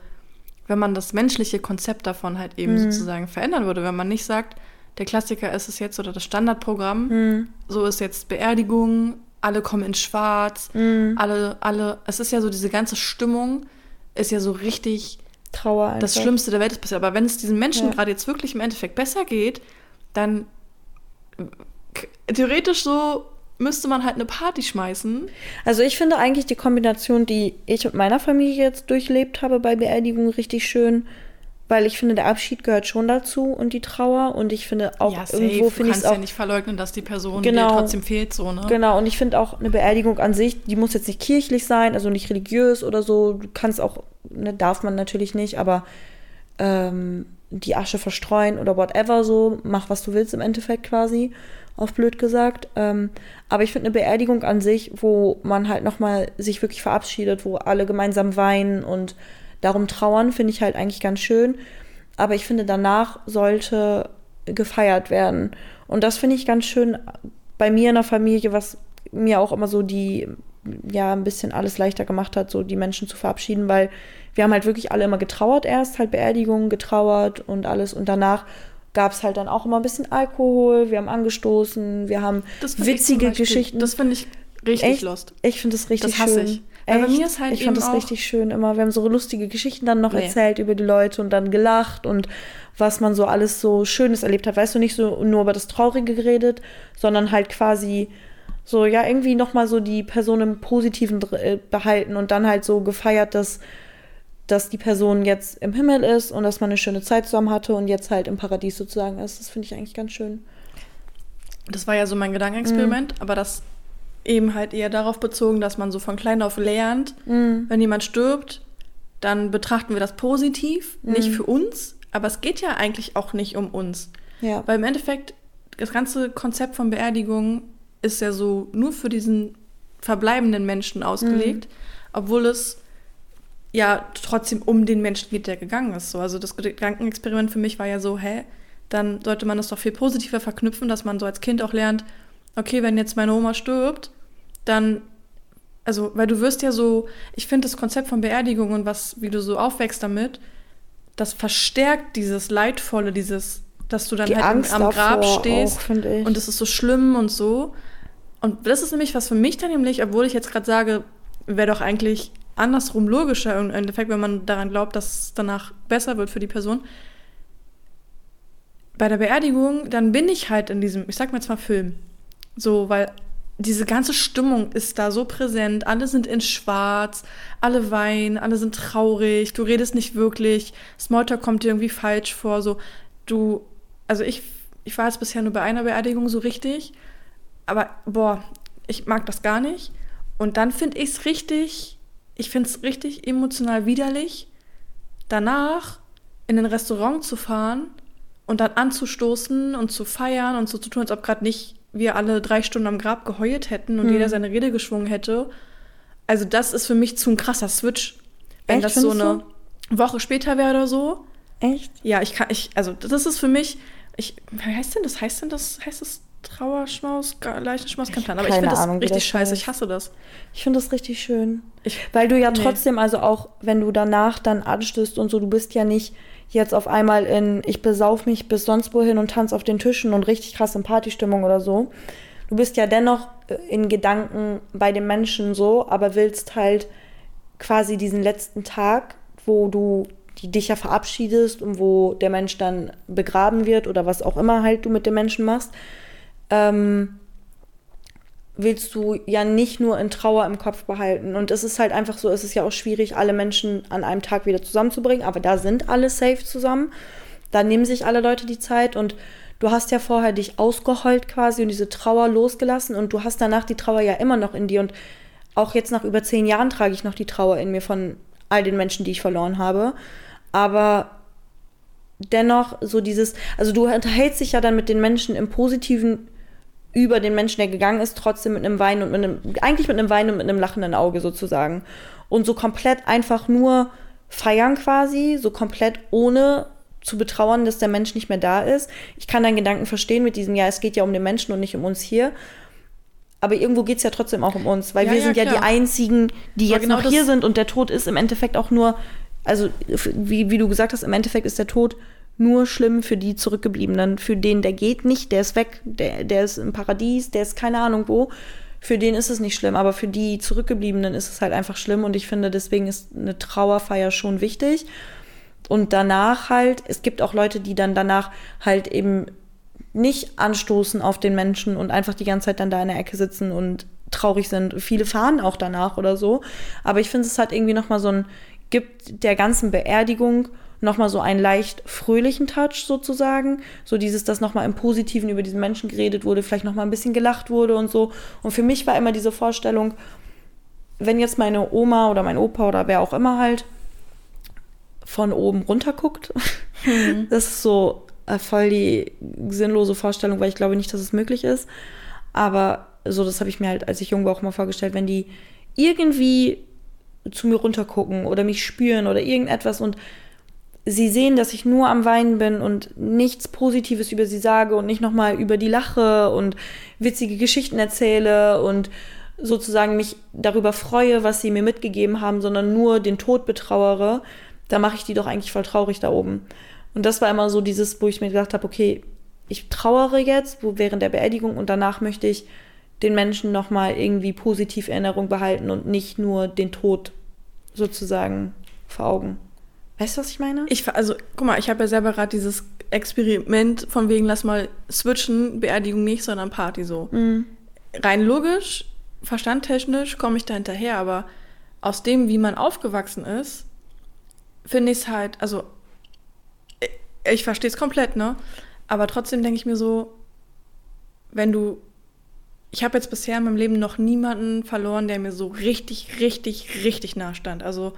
wenn man das menschliche Konzept davon halt eben Mhm. sozusagen verändern würde, wenn man nicht sagt, der Klassiker ist es jetzt oder das Standardprogramm, Mhm. so ist jetzt Beerdigung, alle kommen in Schwarz, Mhm. alle, alle, es ist ja so diese ganze Stimmung, ist ja so richtig Trauer einfach. das Schlimmste der Welt ist passiert. Aber wenn es diesen Menschen Ja. gerade jetzt wirklich im Endeffekt besser geht, dann theoretisch so müsste man halt eine Party schmeißen. Also ich finde eigentlich die Kombination, die ich mit meiner Familie jetzt durchlebt habe bei Beerdigung richtig schön, weil ich finde, der Abschied gehört schon dazu und die Trauer und ich finde auch irgendwo du finde ich es kannst auch ja nicht verleugnen, dass die Person Genau. dir trotzdem fehlt, so, ne? Genau, und ich finde auch eine Beerdigung an sich, die muss jetzt nicht kirchlich sein, also nicht religiös oder so. Du kannst auch, ne, darf man natürlich nicht, aber ähm, die Asche verstreuen oder whatever so, mach was du willst im Endeffekt quasi. auf blöd gesagt. Ähm, aber ich finde eine Beerdigung an sich, wo man halt nochmal sich wirklich verabschiedet, wo alle gemeinsam weinen und darum trauern, finde ich halt eigentlich ganz schön. Aber ich finde, danach sollte gefeiert werden. Und das finde ich ganz schön bei mir in der Familie, was mir auch immer so die, ja, ein bisschen alles leichter gemacht hat, so die Menschen zu verabschieden, weil wir haben halt wirklich alle immer getrauert erst, halt Beerdigungen getrauert und alles. Und danach gab es halt dann auch immer ein bisschen Alkohol, wir haben angestoßen, wir haben witzige Geschichten. Das finde ich richtig Echt? lost. Ich finde das richtig Das hasse schön. ich. Weil bei Echt? mir ist halt ich fand das richtig schön immer. Wir haben so lustige Geschichten dann noch Nee. erzählt über die Leute und dann gelacht und was man so alles so Schönes erlebt hat. Weißt du, nicht so nur über das Traurige geredet, sondern halt quasi so, ja, irgendwie nochmal so die Person im Positiven äh, behalten und dann halt so gefeiert, dass, dass die Person jetzt im Himmel ist und dass man eine schöne Zeit zusammen hatte und jetzt halt im Paradies sozusagen ist. Das finde ich eigentlich ganz schön. Das war ja so mein Gedankenexperiment, aber das eben halt eher darauf bezogen, dass man so von klein auf lernt, wenn jemand stirbt, dann betrachten wir das positiv, nicht für uns, aber es geht ja eigentlich auch nicht um uns. Ja. Weil im Endeffekt, das ganze Konzept von Beerdigung ist ja so nur für diesen verbleibenden Menschen ausgelegt, obwohl es ja trotzdem um den Menschen geht, der gegangen ist. So, also das Gedankenexperiment für mich war ja so, hä, dann sollte man das doch viel positiver verknüpfen, dass man so als Kind auch lernt, okay, wenn jetzt meine Oma stirbt, dann, also, weil du wirst ja so, ich finde das Konzept von Beerdigung und was, wie du so aufwächst damit, das verstärkt dieses Leidvolle, dieses, dass du dann Die halt Angst am Grab stehst auch, und es ist so schlimm und so. Und das ist nämlich was für mich dann nämlich, obwohl ich jetzt gerade sage, wäre doch eigentlich andersrum logischer im Endeffekt, wenn man daran glaubt, dass es danach besser wird für die Person. Bei der Beerdigung, dann bin ich halt in diesem, ich sag mal jetzt mal Film. So, weil diese ganze Stimmung ist da so präsent. Alle sind in schwarz, alle weinen, alle sind traurig, du redest nicht wirklich, Smalltalk kommt dir irgendwie falsch vor. So, du, also ich, ich war jetzt bisher nur bei einer Beerdigung so richtig, aber boah, ich mag das gar nicht. Und dann finde ich es richtig, ich finde es richtig emotional widerlich, danach in ein Restaurant zu fahren und dann anzustoßen und zu feiern und so zu tun, als ob gerade nicht wir alle drei Stunden am Grab geheult hätten und Hm. jeder seine Rede geschwungen hätte. Also das ist für mich zu ein krasser Switch. Wenn Echt, das so eine Woche später wäre oder so. Echt? Ja, ich kann, ich, also das ist für mich, ich, wie heißt denn das? Heißt denn das, heißt das Trauerschmaus, Leichenschmaus, kein Plan. Aber ich finde das Ahnung, richtig das scheiße, heißt. ich hasse das. Ich finde das richtig schön. Ich, Weil du ja Nee. trotzdem, also auch wenn du danach dann anstößt und so, du bist ja nicht jetzt auf einmal in, ich besauf mich bis sonst wohin und tanz auf den Tischen und richtig krass in Partystimmung oder so. Du bist ja dennoch äh, in Gedanken bei den Menschen so, aber willst halt quasi diesen letzten Tag, wo du die dich ja verabschiedest und wo der Mensch dann begraben wird oder was auch immer halt du mit dem Menschen machst, ähm, willst du ja nicht nur in Trauer im Kopf behalten. Und es ist halt einfach so, es ist ja auch schwierig, alle Menschen an einem Tag wieder zusammenzubringen, aber da sind alle safe zusammen. Da nehmen sich alle Leute die Zeit und du hast ja vorher dich ausgeheult quasi und diese Trauer losgelassen und du hast danach die Trauer ja immer noch in dir und auch jetzt nach über zehn Jahren trage ich noch die Trauer in mir von all den Menschen, die ich verloren habe. Aber dennoch so dieses, also du unterhältst dich ja dann mit den Menschen im Positiven über den Menschen, der gegangen ist, trotzdem mit einem Weinen und mit einem, eigentlich mit einem Weinen und mit einem lachenden Auge sozusagen. Und so komplett einfach nur feiern quasi, so komplett ohne zu betrauern, dass der Mensch nicht mehr da ist. Ich kann deinen Gedanken verstehen mit diesem, ja, es geht ja um den Menschen und nicht um uns hier. Aber irgendwo geht es ja trotzdem auch um uns, weil Ja, wir ja, sind ja klar. die Einzigen, die jetzt genau noch hier sind und der Tod ist im Endeffekt auch nur, also wie, wie du gesagt hast, im Endeffekt ist der Tod nur schlimm für die Zurückgebliebenen. Für den, der geht nicht, der ist weg, der, der ist im Paradies, der ist keine Ahnung wo. Für den ist es nicht schlimm, aber für die Zurückgebliebenen ist es halt einfach schlimm und ich finde, deswegen ist eine Trauerfeier schon wichtig. Und danach halt, es gibt auch Leute, die dann danach halt eben nicht anstoßen auf den Menschen und einfach die ganze Zeit dann da in der Ecke sitzen und traurig sind. Viele fahren auch danach oder so. Aber ich finde, es hat irgendwie nochmal so ein, gibt der ganzen Beerdigung nochmal so einen leicht fröhlichen Touch sozusagen. So dieses, dass nochmal im Positiven über diesen Menschen geredet wurde, vielleicht nochmal ein bisschen gelacht wurde und so. Und für mich war immer diese Vorstellung, wenn jetzt meine Oma oder mein Opa oder wer auch immer halt von oben runter guckt, [laughs] das ist so äh, voll die sinnlose Vorstellung, weil ich glaube nicht, dass es möglich ist. Aber so, das habe ich mir halt, als ich jung war, auch mal vorgestellt, wenn die irgendwie zu mir runtergucken oder mich spüren oder irgendetwas und sie sehen, dass ich nur am Weinen bin und nichts Positives über sie sage und nicht nochmal über die lache und witzige Geschichten erzähle und sozusagen mich darüber freue, was sie mir mitgegeben haben, sondern nur den Tod betrauere, da mache ich die doch eigentlich voll traurig da oben. Und das war immer so dieses, wo ich mir gedacht habe, okay, ich trauere jetzt während der Beerdigung und danach möchte ich den Menschen nochmal irgendwie positiv Erinnerung behalten und nicht nur den Tod sozusagen vor Augen. Weißt du, was ich meine? Ich, also, guck mal, ich habe ja selber gerade dieses Experiment von wegen, lass mal switchen, Beerdigung nicht, sondern Party so. Mhm. Rein logisch, verstandtechnisch komme ich da hinterher, aber aus dem, wie man aufgewachsen ist, finde ich es halt, also, ich, ich verstehe es komplett, ne? Aber trotzdem denke ich mir so, wenn du ich habe jetzt bisher in meinem Leben noch niemanden verloren, der mir so richtig, richtig, richtig nah stand. Also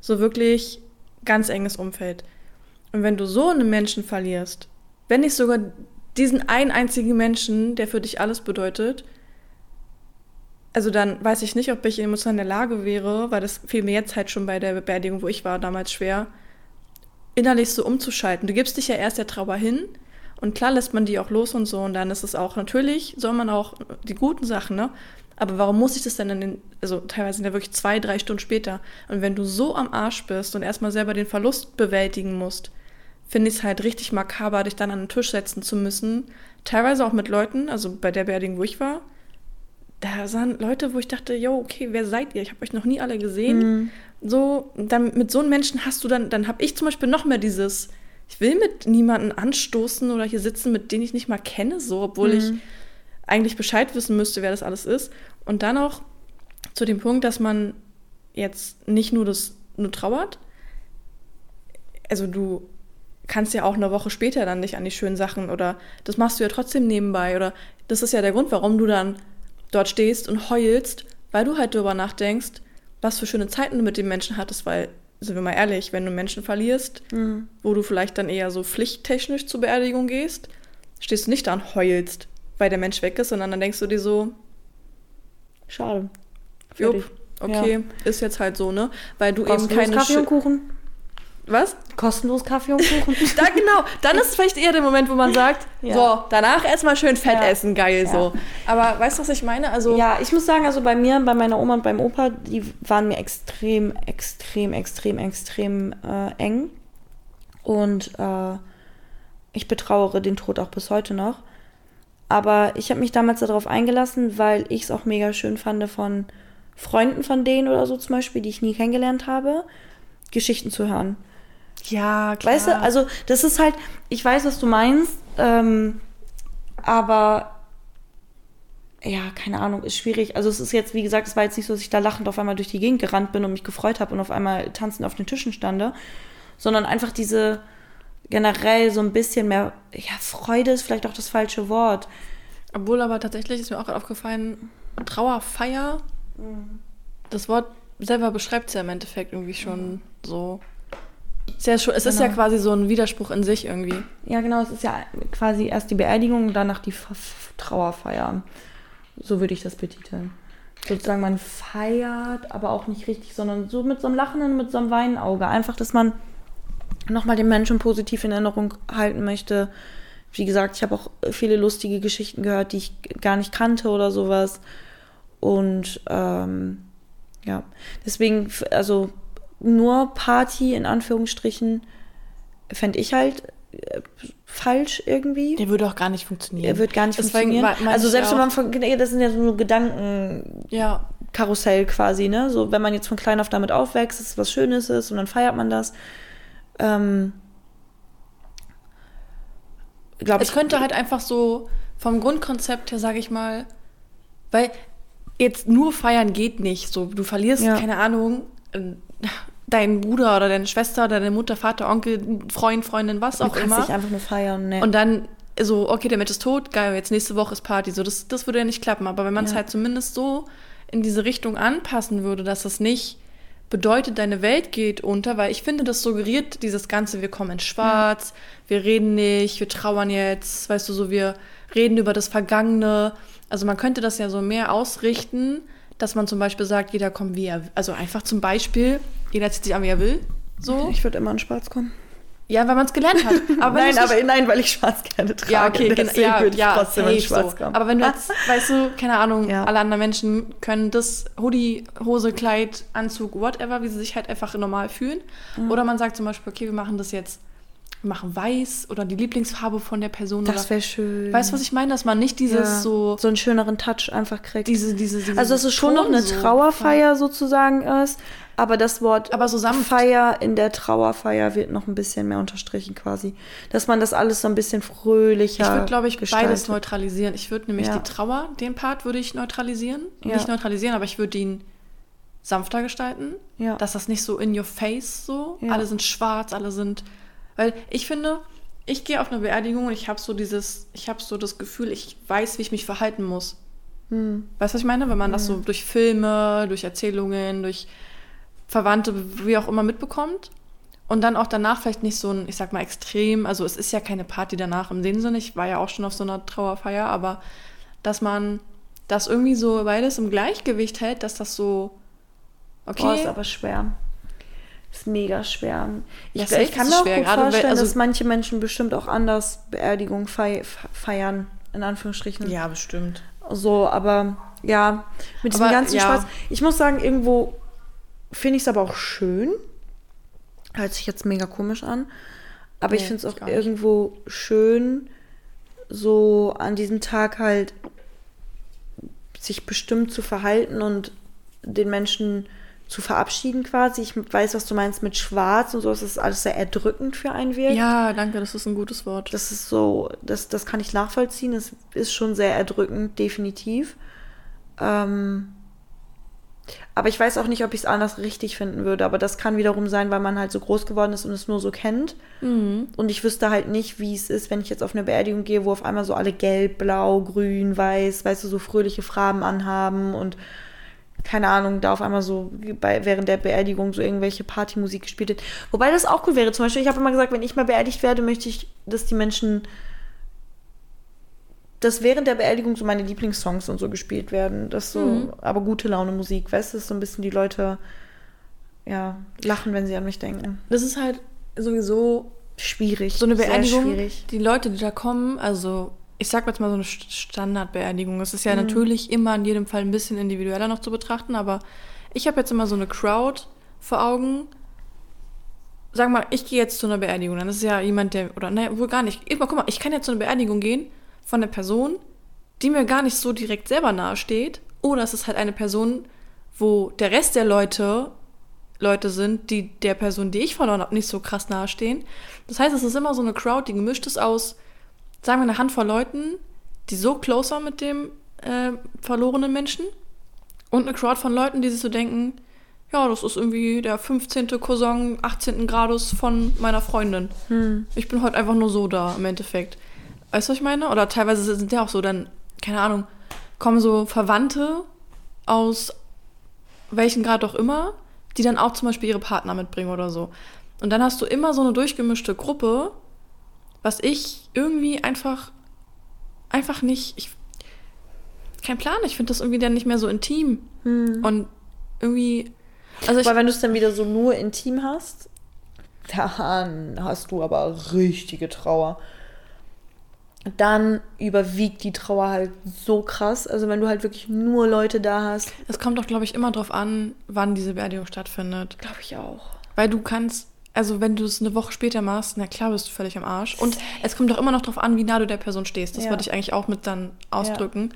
so wirklich ganz enges Umfeld. Und wenn du so einen Menschen verlierst, wenn nicht sogar diesen einen einzigen Menschen, der für dich alles bedeutet, also dann weiß ich nicht, ob ich emotional in der Lage wäre, weil das fiel mir jetzt halt schon bei der Beerdigung, wo ich war, damals schwer, innerlich so umzuschalten. Du gibst dich ja erst der Trauer hin und klar lässt man die auch los und so. Und dann ist es auch, natürlich soll man auch die guten Sachen, ne? Aber warum muss ich das denn in den, also teilweise sind ja wirklich zwei, drei Stunden später. Und wenn du so am Arsch bist und erstmal selber den Verlust bewältigen musst, finde ich es halt richtig makaber, dich dann an den Tisch setzen zu müssen. Teilweise auch mit Leuten, also bei der Beerdigung, wo ich war, da sahen Leute, wo ich dachte, yo, okay, wer seid ihr? Ich habe euch noch nie alle gesehen. Mhm. So, dann mit so einem Menschen hast du dann, dann habe ich zum Beispiel noch mehr dieses, ich will mit niemanden anstoßen oder hier sitzen, mit denen ich nicht mal kenne, so, obwohl mhm. ich eigentlich Bescheid wissen müsste, wer das alles ist. Und dann auch zu dem Punkt, dass man jetzt nicht nur das nur trauert, also du kannst ja auch eine Woche später dann nicht an die schönen Sachen oder das machst du ja trotzdem nebenbei oder das ist ja der Grund, warum du dann dort stehst und heulst, weil du halt darüber nachdenkst, was für schöne Zeiten du mit dem Menschen hattest, weil sind wir mal ehrlich, wenn du Menschen verlierst, mhm. wo du vielleicht dann eher so pflichttechnisch zur Beerdigung gehst, stehst du nicht da und heulst, weil der Mensch weg ist, sondern dann denkst du dir so, schade. Jupp, okay, ja. ist jetzt halt so, ne? Weil du eben keine Kaffee und Kuchen. Was? Kostenlos Kaffee und Kuchen. [laughs] da genau, dann ist es vielleicht eher der Moment, wo man sagt, [laughs] ja. so, danach erstmal schön Fett ja. essen, geil ja. so. Aber weißt du, was ich meine? Also Ja, ich muss sagen, also bei mir, bei meiner Oma und beim Opa, die waren mir extrem, extrem, extrem, extrem äh, eng. Und äh, ich betrauere den Tod auch bis heute noch. Aber ich habe mich damals darauf eingelassen, weil ich es auch mega schön fand von Freunden von denen oder so zum Beispiel, die ich nie kennengelernt habe, Geschichten zu hören. Ja, klar. Weißt du, also das ist halt, ich weiß, was du meinst, ähm, aber ja, keine Ahnung, ist schwierig. Also es ist jetzt, wie gesagt, es war jetzt nicht so, dass ich da lachend auf einmal durch die Gegend gerannt bin und mich gefreut habe und auf einmal tanzend auf den Tischen stande, sondern einfach diese generell so ein bisschen mehr, ja, Freude ist vielleicht auch das falsche Wort. Obwohl aber tatsächlich ist mir auch aufgefallen, Trauerfeier, mhm. das Wort selber beschreibt es ja im Endeffekt irgendwie schon mhm. so. Ist ja schon, es genau. ist ja genau. quasi so ein Widerspruch in sich irgendwie. Ja, genau. Es ist ja quasi erst die Beerdigung und danach die Trauerfeier. So würde ich das betiteln. Sozusagen, man feiert, aber auch nicht richtig, sondern so mit so einem lachenden, mit so einem Weinauge. Einfach, dass man nochmal den Menschen positiv in Erinnerung halten möchte. Wie gesagt, ich habe auch viele lustige Geschichten gehört, die ich gar nicht kannte oder sowas. Und ähm, ja, deswegen, also nur Party in Anführungsstrichen fände ich halt äh, falsch irgendwie. Der würde auch gar nicht funktionieren. Der wird gar nicht Deswegen funktionieren. Also selbst wenn man von, das sind ja so nur Gedanken. Ja. Karussell quasi, ne? So, wenn man jetzt von klein auf damit aufwächst, dass es was Schönes ist und dann feiert man das. Ähm, glaub es ich, könnte halt einfach so vom Grundkonzept her, sage ich mal, weil jetzt nur feiern geht nicht. So, du verlierst, ja. keine Ahnung, deinen Bruder oder deine Schwester oder deine Mutter, Vater, Onkel, Freund, Freundin, was auch immer. Du kannst dich einfach nur feiern, ne. Und dann so, okay, der Mensch ist tot, geil, jetzt nächste Woche ist Party. So, das, das würde ja nicht klappen. Aber wenn man es ja. halt zumindest so in diese Richtung anpassen würde, dass es nicht bedeutet, deine Welt geht unter, weil ich finde, das suggeriert dieses Ganze, wir kommen in schwarz, wir reden nicht, wir trauern jetzt, weißt du, so, wir reden über das Vergangene. Also man könnte das ja so mehr ausrichten, dass man zum Beispiel sagt, jeder kommt wie er, also einfach zum Beispiel, jeder zieht sich an, wie er will, so. Ich würde immer in schwarz kommen. Ja, weil man es gelernt hat. [laughs] Aber nein, du's nicht- aber nein, weil ich schwarz gerne trage. ja, okay, gen- deswegen ja, würde ich ja, trotzdem safe schwarz so. Aber wenn du jetzt, [laughs] weißt du, keine Ahnung, Ja. alle anderen Menschen können das Hoodie, Hose, Kleid, Anzug, whatever, wie sie sich halt einfach normal fühlen. Mhm. Oder man sagt zum Beispiel, okay, wir machen das jetzt, wir machen weiß oder die Lieblingsfarbe von der Person. das wäre schön. weißt du, was ich meine? Dass man nicht dieses ja, so, so einen schöneren Touch einfach kriegt. diese, diese, diese also dass es schon noch eine so- Trauerfeier sozusagen ist, aber das Wort Aber so sanft. Feier in der Trauerfeier wird noch ein bisschen mehr unterstrichen quasi. Dass man das alles so ein bisschen fröhlicher Ich würde, glaube ich, gestaltet. beides neutralisieren. Ich würde nämlich Ja. die Trauer, den Part würde ich neutralisieren. Ja. Nicht neutralisieren, aber ich würde ihn sanfter gestalten. Ja. Dass das nicht so in your face so. Alle sind schwarz, alle sind. Weil ich finde, ich gehe auf eine Beerdigung und ich habe so dieses, ich habe so das Gefühl, ich weiß, wie ich mich verhalten muss. Hm. Weißt du, was ich meine? Wenn man das so durch Filme, durch Erzählungen, durch Verwandte, wie auch immer mitbekommt. Und dann auch danach vielleicht nicht so ein, ich sag mal, extrem, also es ist ja keine Party danach im Sinne, ich war ja auch schon auf so einer Trauerfeier, aber dass man das irgendwie so beides im Gleichgewicht hält, dass das so, okay, Boah, ist aber schwer. Ist mega schwer. Ich, Ja, ich kann mir auch schwer, gut gerade weil- vorstellen, also- dass manche Menschen bestimmt auch anders Beerdigung fei feiern, in Anführungsstrichen. ja, bestimmt. So, aber ja, mit diesem Aber, ganzen ja. Spaß. Ich muss sagen, irgendwo finde ich es aber auch schön. Hört sich jetzt mega komisch an. Aber ich Nee, finde es ich auch irgendwo schön, so an diesem Tag halt sich bestimmt zu verhalten und den Menschen zu verabschieden quasi. Ich weiß, was du meinst mit Schwarz und so. Das ist alles sehr erdrückend für einen wirkt. Ja, danke, das ist ein gutes Wort. Das ist so, das, das kann ich nachvollziehen. Es ist schon sehr erdrückend, definitiv. Ähm, aber ich weiß auch nicht, ob ich es anders richtig finden würde. Aber das kann wiederum sein, weil man halt so groß geworden ist und es nur so kennt. Mhm. Und ich wüsste halt nicht, wie es ist, wenn ich jetzt auf eine Beerdigung gehe, wo auf einmal so alle gelb, blau, grün, weiß, weißt du, so fröhliche Farben anhaben und keine Ahnung, da auf einmal so bei, während der Beerdigung so irgendwelche Partymusik gespielt wird. Wobei das auch cool wäre. Zum Beispiel, ich habe immer gesagt, wenn ich mal beerdigt werde, möchte ich, dass die Menschen, dass während der Beerdigung so meine Lieblingssongs und so gespielt werden. Das so, Mhm. aber gute Laune Musik, weißt du, so ein bisschen die Leute, ja, lachen, wenn sie an mich denken. Das ist halt sowieso Schwierig. so eine Beerdigung, schwierig. die Leute, die da kommen, also ich sag jetzt mal so eine St- Standardbeerdigung. Es Mhm. ist ja natürlich immer in jedem Fall ein bisschen individueller noch zu betrachten, aber ich habe jetzt immer so eine Crowd vor Augen. Sag mal, ich gehe jetzt zu einer Beerdigung, dann ist ja jemand, der, oder ne, wohl gar nicht. Ich, guck mal, ich kann jetzt zu einer Beerdigung gehen von einer Person, die mir gar nicht so direkt selber nahe steht, oder es ist halt eine Person, wo der Rest der Leute Leute sind, die der Person, die ich verloren habe, nicht so krass nahestehen. Das heißt, es ist immer so eine Crowd, die gemischt ist aus, sagen wir, eine Handvoll Leuten, die so close waren mit dem äh, verlorenen Menschen und eine Crowd von Leuten, die sich so denken, ja, das ist irgendwie der 15. Cousin 18. Grades von meiner Freundin. Hm. Ich bin heute einfach nur so da im Endeffekt. Weißt du, was ich meine? Oder teilweise sind ja auch so dann, keine Ahnung, kommen so Verwandte aus welchen Grad auch immer, die dann auch zum Beispiel ihre Partner mitbringen oder so. Und dann hast du immer so eine durchgemischte Gruppe, was ich irgendwie einfach, einfach nicht, ich, kein Plan, ich finde das irgendwie dann nicht mehr so intim. Und irgendwie, also ich, Aber wenn du es dann wieder so nur intim hast, dann hast du aber richtige Trauer. Dann überwiegt die Trauer halt so krass. Also wenn du halt wirklich nur Leute da hast. es kommt doch, glaube ich, immer drauf an, wann diese Beerdigung stattfindet. Glaube ich auch. Weil du kannst, also wenn du es eine Woche später machst, na klar bist du völlig am Arsch. Und es kommt doch immer noch drauf an, wie nah du der Person stehst. Das Ja. wollte ich eigentlich auch mit dann ausdrücken.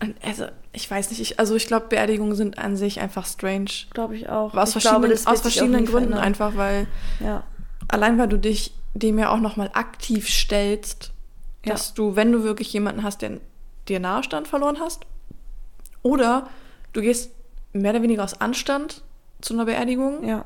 Und Also, ich weiß nicht, ich, also ich glaube, Beerdigungen sind an sich einfach strange. Glaube ich auch. Aus ich verschiedenen, glaube, aus verschiedenen Gründen verändern. einfach, weil Ja. allein weil du dich dem ja auch nochmal aktiv stellst, Ja. dass du, wenn du wirklich jemanden hast, der dir Nahestand verloren hast, oder du gehst mehr oder weniger aus Anstand zu einer Beerdigung Ja.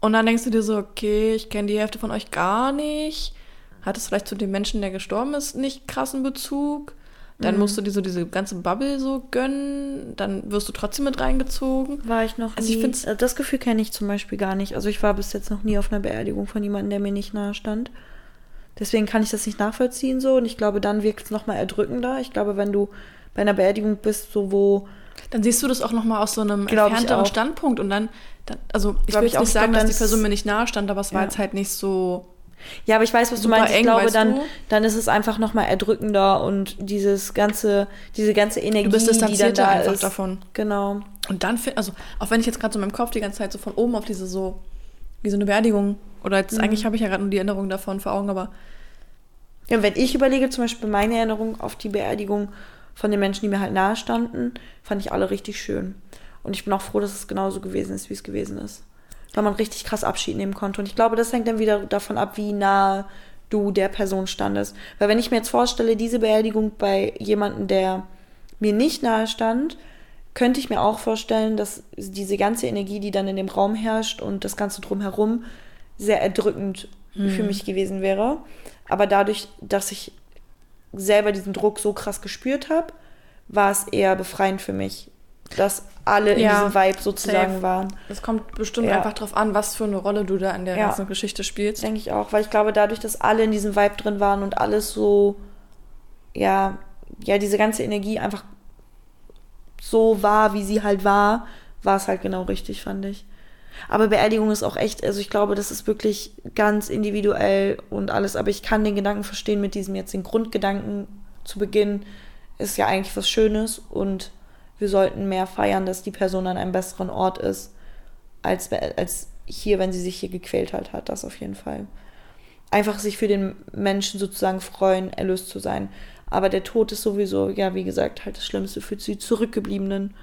Und dann denkst du dir so, okay, ich kenne die Hälfte von euch gar nicht. Hat es vielleicht zu dem Menschen, der gestorben ist, nicht krassen Bezug? Dann Mhm. musst du dir so diese ganze Bubble so gönnen. Dann wirst du trotzdem mit reingezogen. War ich noch Also nie. ich äh, das Gefühl kenne ich zum Beispiel gar nicht. Also ich war bis jetzt noch nie auf einer Beerdigung von jemandem, der mir nicht nahe stand. Deswegen kann ich das nicht nachvollziehen so. Und ich glaube, dann wirkt es nochmal erdrückender. Ich glaube, wenn du bei einer Beerdigung bist, so wo Dann siehst du das auch nochmal aus so einem entfernteren. Standpunkt. Und dann, dann also ich will ich nicht Ich sagen, dass die Person mir nicht nahe stand, aber es war Ja. jetzt halt nicht so. Ja, aber ich weiß, was du meinst. Ich eng, glaube, weißt dann, du? dann ist es einfach nochmal erdrückender und dieses ganze, diese ganze Energie, Du bist die dann distanzierter da einfach ist. davon. Genau. Und dann, find- also auch wenn ich jetzt gerade so in meinem Kopf die ganze Zeit so von oben auf diese so, wie so eine Beerdigung, oder jetzt eigentlich habe ich ja gerade nur die Erinnerung davon vor Augen, aber Ja, wenn ich überlege, zum Beispiel meine Erinnerung auf die Beerdigung von den Menschen, die mir halt nahe standen, fand ich alle richtig schön. Und ich bin auch froh, dass es genauso gewesen ist, wie es gewesen ist. Weil man richtig krass Abschied nehmen konnte. Und ich glaube, das hängt dann wieder davon ab, wie nah du der Person standest. Weil wenn ich mir jetzt vorstelle, diese Beerdigung bei jemandem, der mir nicht nahe stand, könnte ich mir auch vorstellen, dass diese ganze Energie, die dann in dem Raum herrscht und das Ganze drumherum, sehr erdrückend für mich gewesen wäre. Aber dadurch, dass ich selber diesen Druck so krass gespürt habe, war es eher befreiend für mich, dass alle in Ja, diesem Vibe sozusagen safe. waren. es kommt bestimmt Ja. einfach drauf an, was für eine Rolle du da in der Ja. ganzen Geschichte spielst. Denke ich auch, weil ich glaube, dadurch, dass alle in diesem Vibe drin waren und alles so, ja, ja, diese ganze Energie einfach so war, wie sie halt war, war es halt genau richtig, fand ich. Aber Beerdigung ist auch echt, also ich glaube, das ist wirklich ganz individuell und alles, aber ich kann den Gedanken verstehen mit diesem jetzt den Grundgedanken zu Beginn, ist ja eigentlich was Schönes und wir sollten mehr feiern, dass die Person an einem besseren Ort ist, als, als hier, wenn sie sich hier gequält halt hat, das auf jeden Fall. Einfach sich für den Menschen sozusagen freuen, erlöst zu sein. Aber der Tod ist sowieso, ja, wie gesagt, halt das Schlimmste für die Zurückgebliebenen.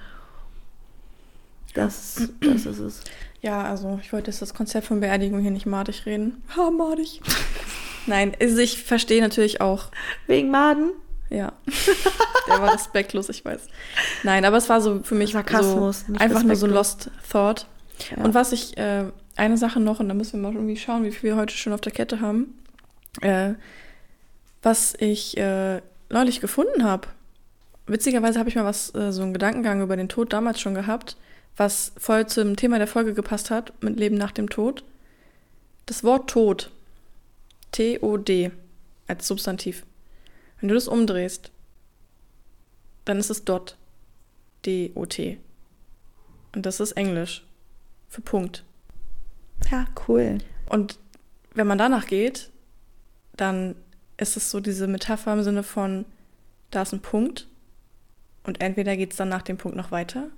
Das, das ist es. Ja, also ich wollte jetzt das Konzept von Beerdigung hier nicht madig reden. Ha, madig. [laughs] Nein, also ich verstehe natürlich auch. Wegen Maden? Ja. [laughs] Der war respektlos, ich weiß. Nein, aber es war so für mich Sarkasmus, so einfach nur so. Lost Thought. Ja. Und was ich, äh, eine Sache noch, und da müssen wir mal irgendwie schauen, wie viel wir heute schon auf der Kette haben. Äh, was ich äh, neulich gefunden habe. Witzigerweise habe ich mal was, äh, so einen Gedankengang über den Tod damals schon gehabt, was voll zum Thema der Folge gepasst hat, mit Leben nach dem Tod. Das Wort Tod, T-O-D, als Substantiv. Wenn du das umdrehst, dann ist es Dot, D-O-T. Und das ist Englisch für Punkt. Ja, cool. Und wenn man danach geht, dann ist es so diese Metapher im Sinne von, da ist ein Punkt und entweder geht es dann nach dem Punkt noch weiter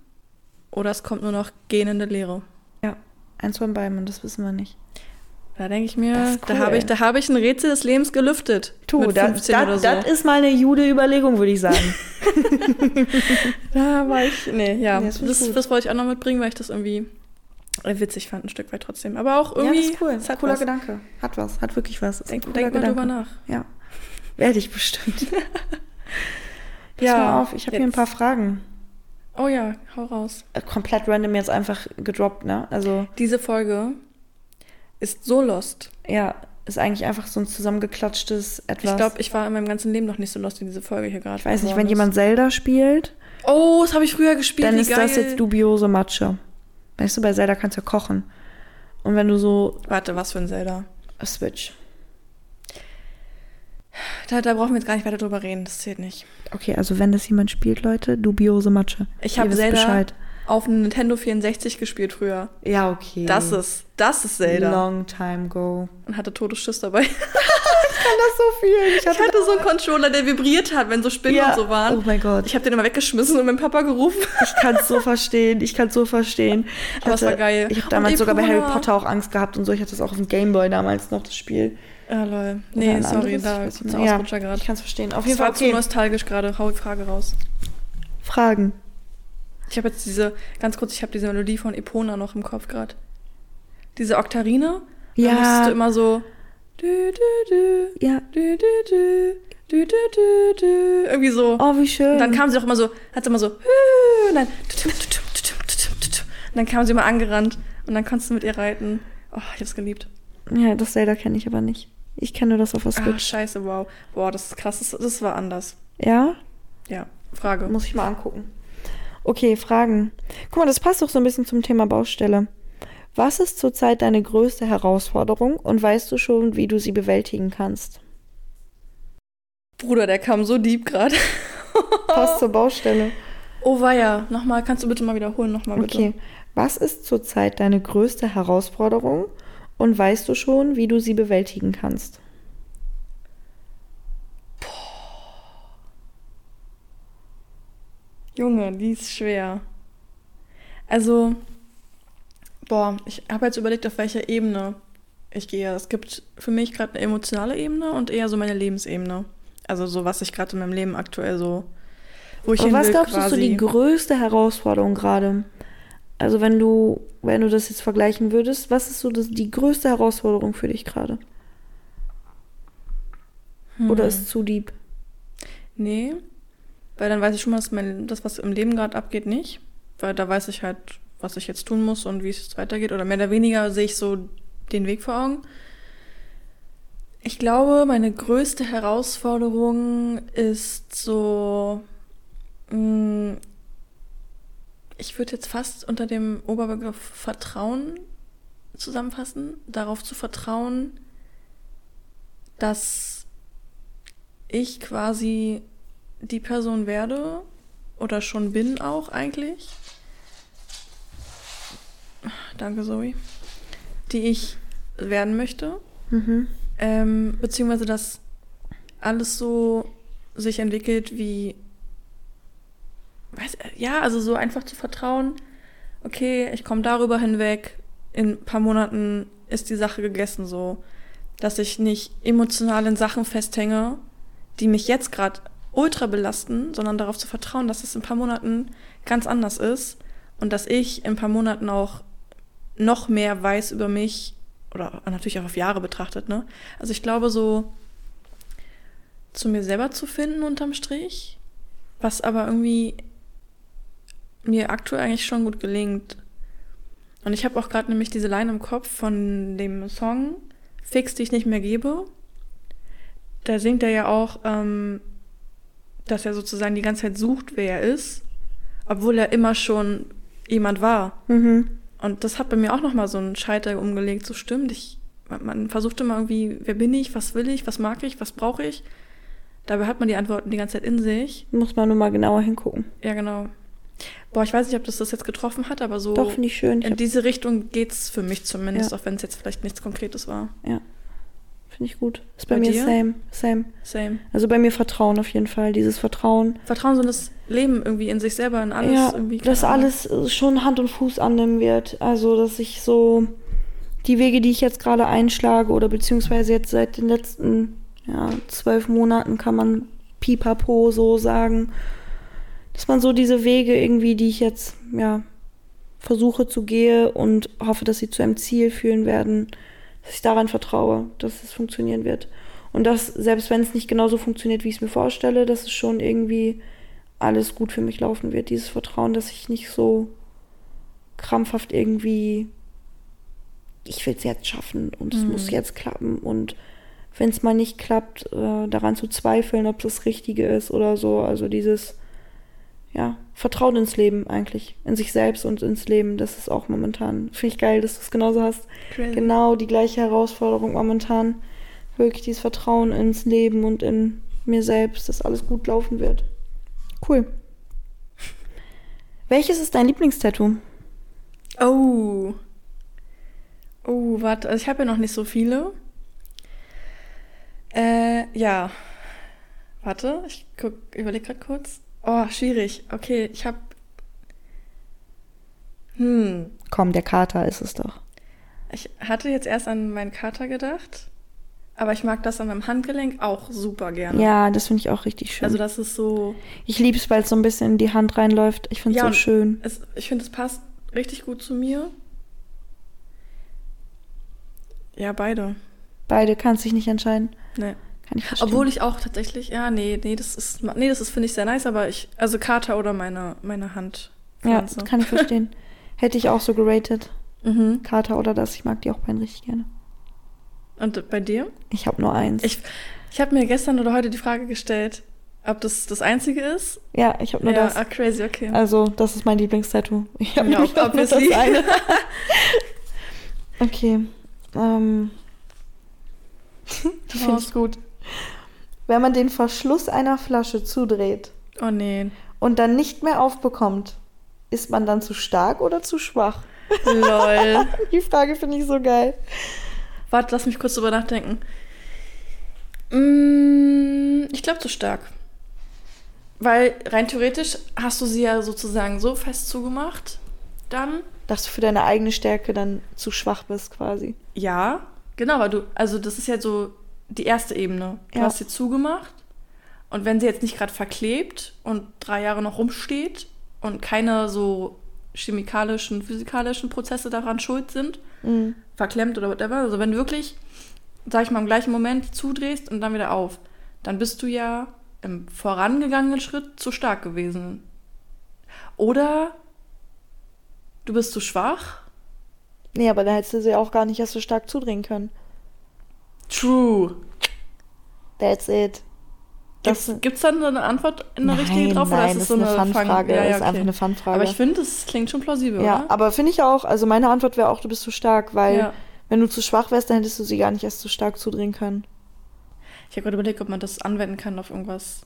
oder es kommt nur noch gähnende Leere. Ja, eins von beiden, und das wissen wir nicht. Da denke ich mir, Das ist da cool. habe ich, da habe ich ein Rätsel des Lebens gelüftet. Mit das, 15 oder das, so. das ist mal eine jude Überlegung, würde ich sagen. [laughs] [laughs] Da war ich, nee, ja, Nee, das, das das, wollte ich auch noch mitbringen, weil ich das irgendwie äh, witzig fand, ein Stück weit trotzdem. Aber auch ja, irgendwie, das ist cool. es hat Cooler was. Gedanke. Hat was, hat wirklich was. Denk, denk mal drüber nach. Ja. Werde ich bestimmt. [laughs] Pass Ja, mal auf, ich habe hier ein paar Fragen. Oh ja, hau raus. Äh, Komplett random jetzt einfach gedroppt, ne? Also, Diese Folge ist so lost. ja, ist eigentlich einfach so ein zusammengeklatschtes etwas. Ich glaube, ich war in meinem ganzen Leben noch nicht so lost wie diese Folge hier gerade. ich weiß nicht, wenn ist. jemand Zelda spielt, Oh, das habe ich früher gespielt. dann ist das geil. jetzt dubiose Matsche. Weißt du, bei Zelda kannst du ja kochen. Und wenn du so Warte, was für ein Zelda? Switch. Da, da brauchen wir jetzt gar nicht weiter drüber reden. Das zählt nicht. Okay, also wenn das jemand spielt, Leute, dubiose Matsche. Ich habe Zelda Bescheid. Auf einem Nintendo 64 gespielt früher. Ja, okay. Das ist, das ist Zelda. Long time go. Und hatte Todesschiss dabei. [laughs] Ich kann das so viel. Ich hatte so einen Controller, der vibriert hat, wenn so Spinnen und so waren. Oh mein Gott. Ich habe den immer weggeschmissen und meinen Papa gerufen. Ich kann es so [laughs] verstehen. Ich kann es so verstehen. Ich Aber es war geil. Ich habe damals sogar bei Harry. Potter auch Angst gehabt und so. Ich hatte das auch auf dem Gameboy damals noch, das Spiel. Ah, lol. Oder Nee, ein sorry, anderes, da ich einen mehr. Ausrutscher ja, gerade. Ich kann es verstehen. Auf jeden Fall war zu okay. nostalgisch gerade. Hau die Frage raus. Fragen. Ich habe jetzt diese, ganz kurz, ich habe diese Melodie von Epona noch im Kopf gerade. Diese Oktarine. Da Ja. musstest du immer so. Du, du, du, Ja. du, du, du, du, du, du, du, irgendwie so. Oh, wie schön. Und dann kam sie auch immer so, hat sie immer so, und dann, und dann kam sie immer angerannt und dann konntest du mit ihr reiten. Oh, ich hab's geliebt. ja, das Zelda kenne ich aber nicht. Ich kenne nur das auf der Ah, Switch. scheiße, wow. Boah, das ist krass, das, das war anders. ja? Ja, Frage. Muss ich mal angucken. Okay, Fragen. Guck mal, das passt doch so ein bisschen zum Thema Baustelle. Was ist zurzeit deine größte Herausforderung und weißt du schon, wie du sie bewältigen kannst? Bruder, der kam so deep gerade. [laughs] Passt zur Baustelle. Oh weia, nochmal, kannst du bitte mal wiederholen, nochmal bitte. Okay. Was ist zurzeit deine größte Herausforderung und weißt du schon, wie du sie bewältigen kannst? Junge, die ist schwer. Also, boah, ich habe jetzt überlegt, auf welcher Ebene ich gehe. Es gibt für mich gerade eine emotionale Ebene und eher so meine Lebensebene. Also so, was ich gerade in meinem Leben aktuell so, wo ich hin was will glaubst du ist so die größte Herausforderung gerade? Also wenn du, wenn du das jetzt vergleichen würdest, was ist so das, die größte Herausforderung für dich gerade? Hm. Oder ist es zu deep? Nee, weil dann weiß ich schon mal, dass mein, das, was im Leben gerade abgeht, nicht. Weil da weiß ich halt, was ich jetzt tun muss und wie es jetzt weitergeht. Oder mehr oder weniger sehe ich so den Weg vor Augen. Ich glaube, meine größte Herausforderung ist so. mh, Ich würde jetzt fast unter dem Oberbegriff Vertrauen zusammenfassen. Darauf zu vertrauen, dass ich quasi die Person werde oder schon bin auch eigentlich. Danke, Zoe. Die ich werden möchte. Mhm. Ähm, beziehungsweise, dass alles so sich entwickelt wie. Weiß, ja, also so einfach zu vertrauen, okay, ich komme darüber hinweg, in ein paar Monaten ist die Sache gegessen so. Dass ich nicht emotional in Sachen festhänge, die mich jetzt gerade ultra belasten, sondern darauf zu vertrauen, dass es in ein paar Monaten ganz anders ist und dass ich in ein paar Monaten auch noch mehr weiß über mich oder natürlich auch auf Jahre betrachtet, ne? Also ich glaube so zu mir selber zu finden unterm Strich, was aber irgendwie mir aktuell eigentlich schon gut gelingt. Und ich habe auch gerade nämlich diese Line im Kopf von dem Song Fix, die ich nicht mehr gebe. Da singt er ja auch, ähm, dass er sozusagen die ganze Zeit sucht, wer er ist, obwohl er immer schon jemand war. Mhm. Und das hat bei mir auch nochmal so einen Scheiter umgelegt. So stimmt, ich, man, man versucht immer irgendwie, wer bin ich, was will ich, was mag ich, was brauche ich. Dabei hat man die Antworten die ganze Zeit in sich. Muss man nur mal genauer hingucken. Ja, genau. Boah, ich weiß nicht, ob das das jetzt getroffen hat, aber so Doch, ich schön. Ich in diese Richtung geht's für mich zumindest, Ja. auch wenn es jetzt vielleicht nichts Konkretes war. Finde ich gut. Ist bei, Bei mir dir? same. Same. Same. Also bei mir Vertrauen auf jeden Fall. Dieses Vertrauen. Vertrauen so in das Leben irgendwie in sich selber, in alles ja, irgendwie. dass Ahnung. alles äh, schon Hand und Fuß annehmen wird. Also, dass ich so die Wege, die ich jetzt gerade einschlage oder beziehungsweise jetzt seit den letzten ja, zwölf Monaten kann man pipapo so sagen, dass man so diese Wege irgendwie, die ich jetzt ja versuche zu gehen und hoffe, dass sie zu einem Ziel führen werden, dass ich daran vertraue, dass es funktionieren wird. Und dass, selbst wenn es nicht genauso funktioniert, wie ich es mir vorstelle, dass es schon irgendwie alles gut für mich laufen wird. Dieses Vertrauen, dass ich nicht so krampfhaft irgendwie, ich will es jetzt schaffen und es Mhm. muss jetzt klappen. Und wenn es mal nicht klappt, äh, daran zu zweifeln, ob das Richtige ist oder so. Also dieses, ja, Vertrauen ins Leben eigentlich, in sich selbst und ins Leben. Das ist auch momentan, finde ich geil, dass du es genauso hast. Crazy. Genau die gleiche Herausforderung momentan. Wirklich dieses Vertrauen ins Leben und in mir selbst, dass alles gut laufen wird. Cool. Welches ist dein Lieblingstattoo? Oh. Oh, warte, also ich habe ja noch nicht so viele. Äh, ja. Warte, ich guck, überlege gerade kurz. Oh, schwierig. Okay, ich habe. Hm. Komm, der Kater ist es doch. Ich hatte jetzt erst an meinen Kater gedacht, aber ich mag das an meinem Handgelenk auch super gerne. Ja, das finde ich auch richtig schön. Also das ist so. ich liebe es, weil es so ein bisschen in die Hand reinläuft. Ich finde es Ja, so und- schön. Es, ich finde, es passt richtig gut zu mir. Ja, beide. Beide kannst dich nicht entscheiden. Nee. Kann ich verstehen. Obwohl ich auch tatsächlich, ja, nee, nee, das ist, nee, das ist, finde ich, sehr nice, aber ich, also Kater oder meine, meine Hand. ja, das kann ich verstehen. [laughs] Hätte ich auch so geratet. Mhm. Kater oder das. Ich mag die auch beiden richtig gerne. Und bei dir? Ich habe nur eins. Ich, ich habe mir gestern oder heute die Frage gestellt, Ob das das einzige ist? Ja, ich habe nur ja, das. ah, crazy, okay. Also, das ist mein Lieblingstattoo. Ich habe Ja, [laughs] nämlich auch nur das eine. [laughs] okay. Ähm. Die finde ich gut. Wenn man den Verschluss einer Flasche zudreht oh nee. und dann nicht mehr aufbekommt, ist man dann zu stark oder zu schwach? Lol. [laughs] Die Frage finde ich so geil. Warte, lass mich kurz drüber nachdenken. Mm, ich glaube zu stark. Weil rein theoretisch hast du sie ja sozusagen so fest zugemacht. Dann, Dass du für deine eigene Stärke dann zu schwach bist, quasi. ja, genau, weil du, also das ist ja so die erste Ebene. Du Ja. hast sie zugemacht und wenn sie jetzt nicht gerade verklebt und drei Jahre noch rumsteht und keine so chemikalischen, physikalischen Prozesse daran schuld sind, Mhm. verklemmt oder whatever. Also wenn du wirklich, sag ich mal, im gleichen Moment zudrehst und dann wieder auf, dann bist du ja im vorangegangenen Schritt zu stark gewesen. Oder du bist zu schwach. Nee, aber dann hättest du sie auch gar nicht erst so stark zudrehen können. True. That's it. Das Gibt es dann so eine Antwort in der nein, drauf? oder nein, das ist eine Fang- Fun-Frage. Ja, ja, Das ist okay. einfach eine Fun-Frage. Aber ich finde, das klingt schon plausibel, Ja, oder? aber finde ich auch, also meine Antwort wäre auch, du bist zu stark, weil Ja. wenn du zu schwach wärst, dann hättest du sie gar nicht erst so stark zudrehen können. Ich habe gerade überlegt, ob man das anwenden kann auf irgendwas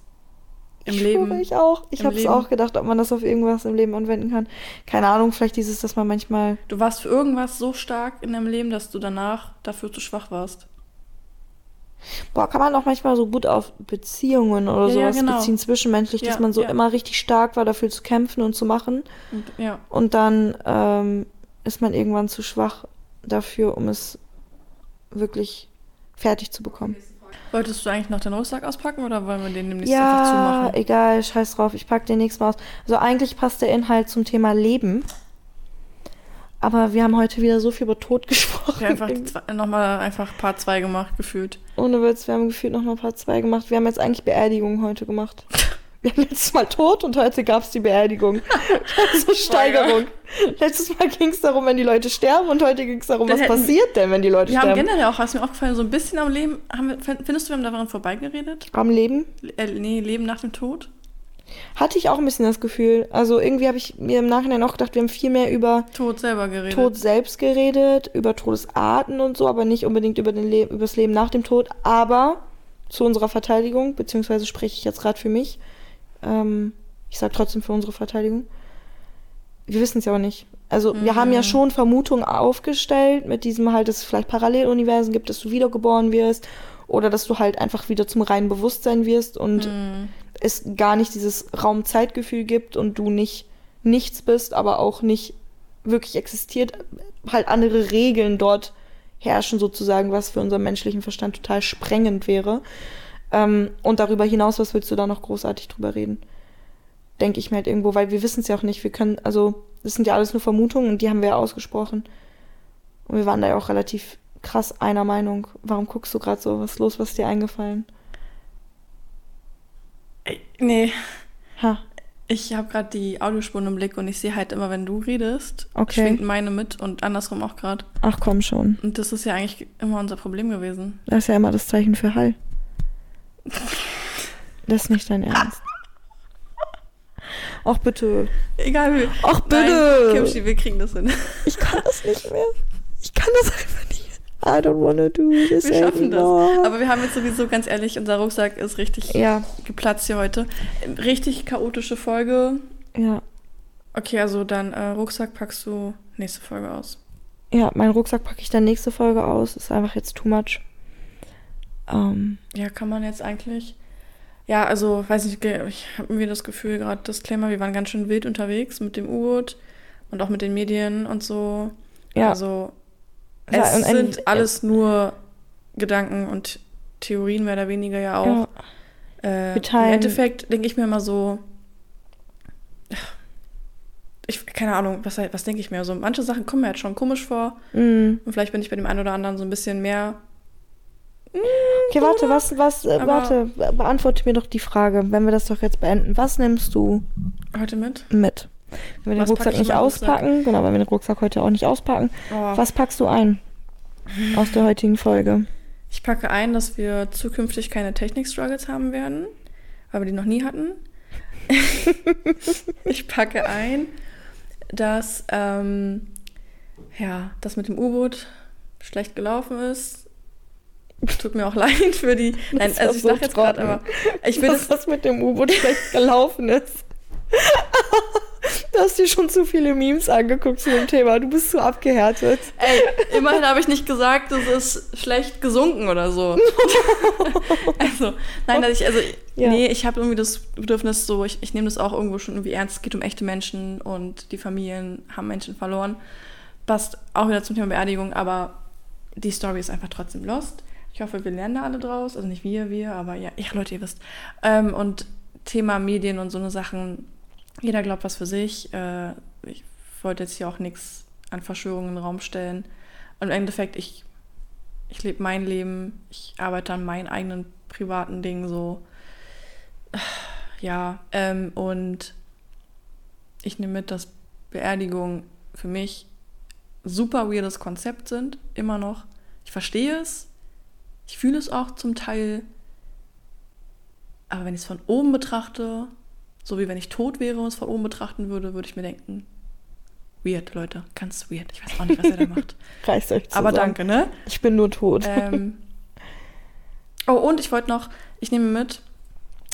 im ich Leben. Schwöre, ich auch. Ich habe es auch gedacht, ob man das auf irgendwas im Leben anwenden kann. Keine Ahnung, vielleicht dieses, dass man manchmal. Du warst für irgendwas so stark in deinem Leben, dass du danach dafür zu schwach warst. Boah, kann man auch manchmal so gut auf Beziehungen oder Ja, ja, sowas genau. beziehen, zwischenmenschlich, Ja, dass man so ja. immer richtig stark war, dafür zu kämpfen und zu machen. Und, ja. Und dann ähm, ist man irgendwann zu schwach dafür, um es wirklich fertig zu bekommen. Wolltest du eigentlich noch den Rucksack auspacken oder wollen wir den demnächst einfach Ja, zumachen? egal, scheiß drauf. Ich pack den nächstes Mal aus. Also eigentlich passt der Inhalt zum Thema Leben. Aber wir haben heute wieder so viel über Tod [laughs] gesprochen. Wir haben einfach nochmal einfach Part 2 gemacht, gefühlt. Ohne Witz, wir haben gefühlt noch mal Part 2 gemacht. Wir haben jetzt eigentlich Beerdigung heute gemacht. [laughs] Wir haben letztes Mal tot und heute gab es die Beerdigung. [laughs] so Steigerung. Letztes Mal ging es darum, wenn die Leute sterben und heute ging es darum, Dann was hätten- passiert denn, wenn die Leute Wir haben sterben. generell auch, was mir aufgefallen, so ein bisschen am Leben, haben wir, findest du, wir haben daran vorbeigeredet? Am Leben Äh, nee, Leben nach dem Tod? Hatte ich auch ein bisschen das Gefühl. Also irgendwie habe ich mir im Nachhinein auch gedacht, wir haben viel mehr über Tod selber geredet. Tod selbst geredet, über Todesarten und so, aber nicht unbedingt über, den Le über das Leben nach dem Tod. Aber zu unserer Verteidigung, beziehungsweise spreche ich jetzt gerade für mich, ähm, ich sage trotzdem für unsere Verteidigung, wir wissen es ja auch nicht. Also wir haben ja schon Vermutungen aufgestellt mit diesem halt, dass es vielleicht Paralleluniversen gibt, dass du wiedergeboren wirst oder dass du halt einfach wieder zum reinen Bewusstsein wirst und Mhm. Es gar nicht dieses Raum-Zeitgefühl gibt und du nicht nichts bist, aber auch nicht wirklich existiert, halt andere Regeln dort herrschen sozusagen, was für unseren menschlichen Verstand total sprengend wäre. Ähm, und darüber hinaus, was willst du da noch großartig drüber reden? Denke ich mir halt irgendwo, weil wir wissen es ja auch nicht. Wir können, also, das sind ja alles nur Vermutungen und die haben wir ja ausgesprochen. Und wir waren da ja auch relativ krass einer Meinung. Warum guckst du gerade so? Was ist los? Was ist dir eingefallen? Nee, Ha, ich habe gerade die Audiospuren im Blick und ich sehe halt immer, wenn du redest, Okay. schwingt meine mit und andersrum auch gerade. ach komm schon. Und das ist ja eigentlich immer unser Problem gewesen. Das ist ja immer das Zeichen für Hall. Das ist nicht dein Ernst. Ach bitte. Egal wie. Ach Nein, bitte. Kimchi, wir kriegen das hin. Ich kann das nicht mehr. Ich kann das einfach. I don't wanna do this Wir schaffen das. anymore. Aber wir haben jetzt sowieso, ganz ehrlich, unser Rucksack ist richtig ja, geplatzt hier heute. Richtig chaotische Folge. ja. Okay, also dann äh, Rucksack packst du nächste Folge aus. Ja, meinen Rucksack packe ich dann nächste Folge aus. Ist einfach jetzt too much. Ähm, Ja, kann man jetzt eigentlich. Ja, also, weiß nicht, ich habe mir das Gefühl, gerade Disclaimer, wir waren ganz schön wild unterwegs mit dem U-Boot und auch mit den Medien und so. ja, Also, Ja, es ein- sind alles nur Gedanken und Theorien, mehr oder weniger ja auch. ja, Äh, Im Endeffekt denke ich mir immer so, ich, keine Ahnung, was, was denke ich mir? So, manche Sachen kommen mir jetzt schon komisch vor mm. und vielleicht bin ich bei dem einen oder anderen so ein bisschen mehr. Okay, warte, was, was, äh, Aber- warte, be- beantworte mir doch die Frage, wenn wir das doch jetzt beenden. Was nimmst du Heute mit? mit? Wenn wir den Was pack Rucksack nicht meinen Rucksack? auspacken, genau, wenn wir den Rucksack heute auch nicht auspacken, Oh. was packst du ein aus der heutigen Folge? Ich packe ein, dass wir zukünftig keine Technik-Struggles haben werden weil wir die noch nie hatten. [laughs] ich packe ein, dass ähm, ja, das mit dem U-Boot schlecht gelaufen ist. Tut mir auch [laughs] leid für die. Nein, also ich so sag jetzt gerade, aber ich will dass das. das mit dem U-Boot schlecht gelaufen ist. [laughs] du hast dir schon zu viele Memes angeguckt zu dem Thema. Du bist so abgehärtet. Ey, immerhin habe ich nicht gesagt, es ist schlecht gesunken oder so. [laughs] also, nein, dass ich, also, Ja. nee, ich habe irgendwie das Bedürfnis so, ich, ich nehme das auch irgendwo schon irgendwie ernst. Es geht um echte Menschen und die Familien haben Menschen verloren. Passt auch wieder zum Thema Beerdigung, aber die Story ist einfach trotzdem lost. Ich hoffe, wir lernen da alle draus. Also nicht wir, wir, aber ja, ja Leute, ihr wisst. Ähm, und Thema Medien und so eine Sachen, jeder glaubt was für sich. Äh, ich wollte jetzt hier auch nichts an Verschwörungen in den Raum stellen. Und im Endeffekt, ich, ich lebe mein Leben, ich arbeite an meinen eigenen privaten Dingen so. Ja, ähm, und ich nehme mit, dass Beerdigungen für mich super weirdes Konzept sind, immer noch. Ich verstehe es, ich fühle es auch zum Teil, aber wenn ich es von oben betrachte, so wie wenn ich tot wäre und es von oben betrachten würde, würde ich mir denken, weird, Leute, ganz weird. Ich weiß auch nicht, was ihr da macht. [laughs] Reißt euch zusammen. aber danke, ne? Ich bin nur tot. Ähm, [laughs] oh, und ich wollte noch, ich nehme mit,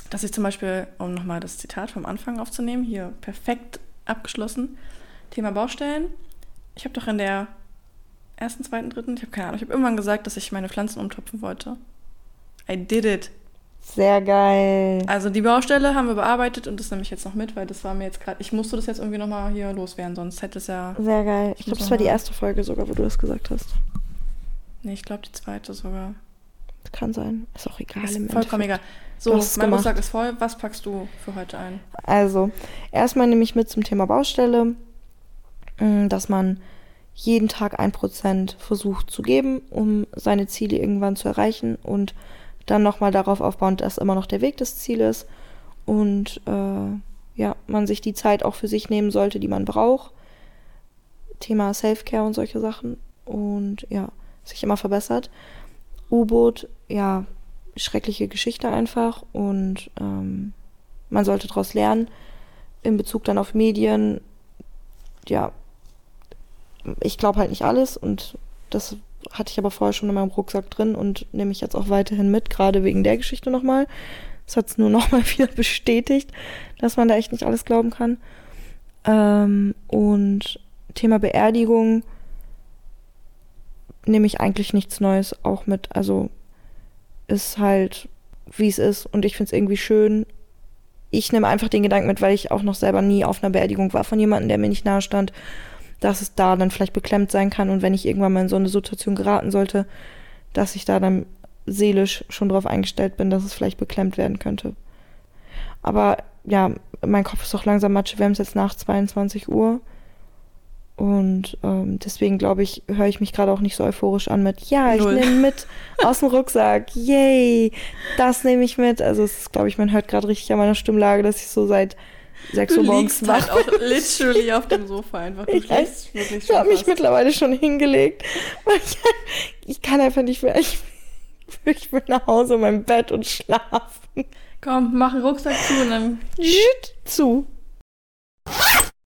dass ich zum Beispiel, um nochmal das Zitat vom Anfang aufzunehmen, hier perfekt abgeschlossen, Thema Baustellen. Ich habe doch in der ersten, zweiten, dritten, ich habe keine Ahnung, ich habe irgendwann gesagt, dass ich meine Pflanzen umtopfen wollte. I did it. Sehr geil. Also die Baustelle haben wir bearbeitet und das nehme ich jetzt noch mit, weil das war mir jetzt gerade, ich musste das jetzt irgendwie nochmal hier loswerden, sonst hätte es ja, Sehr geil. Ich Ich glaube, das war die erste Folge sogar, wo du das gesagt hast. nee, ich glaube die zweite sogar. Kann sein. Ist auch egal. Ist vollkommen egal. So, mein. Rucksack ist voll. Was packst du für heute ein? Also, erstmal nehme ich mit zum Thema Baustelle, mh, dass man jeden Tag ein Prozent versucht zu geben, um seine Ziele irgendwann zu erreichen und dann nochmal darauf aufbauend, dass immer noch der Weg des Zieles und äh, ja, man sich die Zeit auch für sich nehmen sollte, die man braucht. Thema Self-Care und solche Sachen und ja, sich immer verbessert. U-Boot, ja, schreckliche Geschichte einfach und ähm, man sollte daraus lernen. In Bezug dann auf Medien, ja, ich glaube halt nicht alles und das hatte ich aber vorher schon in meinem Rucksack drin und nehme ich jetzt auch weiterhin mit, gerade wegen der Geschichte nochmal. Das hat es nur [laughs] nochmal wieder bestätigt, dass man da echt nicht alles glauben kann. Ähm, und Thema Beerdigung nehme ich eigentlich nichts Neues auch mit. Also ist halt, wie es ist und ich finde es irgendwie schön. Ich nehme einfach den Gedanken mit, weil ich auch noch selber nie auf einer Beerdigung war von jemandem, der mir nicht nahe stand, dass es da dann vielleicht beklemmt sein kann und wenn ich irgendwann mal in so eine Situation geraten sollte, dass ich da dann seelisch schon darauf eingestellt bin, dass es vielleicht beklemmt werden könnte. Aber ja, mein Kopf ist auch langsam matsch. Wir haben es jetzt nach 22 Uhr. Und ähm, deswegen glaube ich, höre ich mich gerade auch nicht so euphorisch an mit, ja, ich nehme mit [laughs] aus dem Rucksack, yay, das nehme ich mit. Also es ist, glaube ich, man hört gerade richtig an meiner Stimmlage, dass ich so seit 6 Du Uhr morgens liegst wach halt auch literally auf dem Sofa einfach. Du Ich weiß. schläfst wirklich Ich habe mich mittlerweile schon hingelegt. Weil ich, ich kann einfach nicht mehr. Ich, ich will nach Hause in mein Bett und schlafen. Komm, mach einen Rucksack zu und dann zu.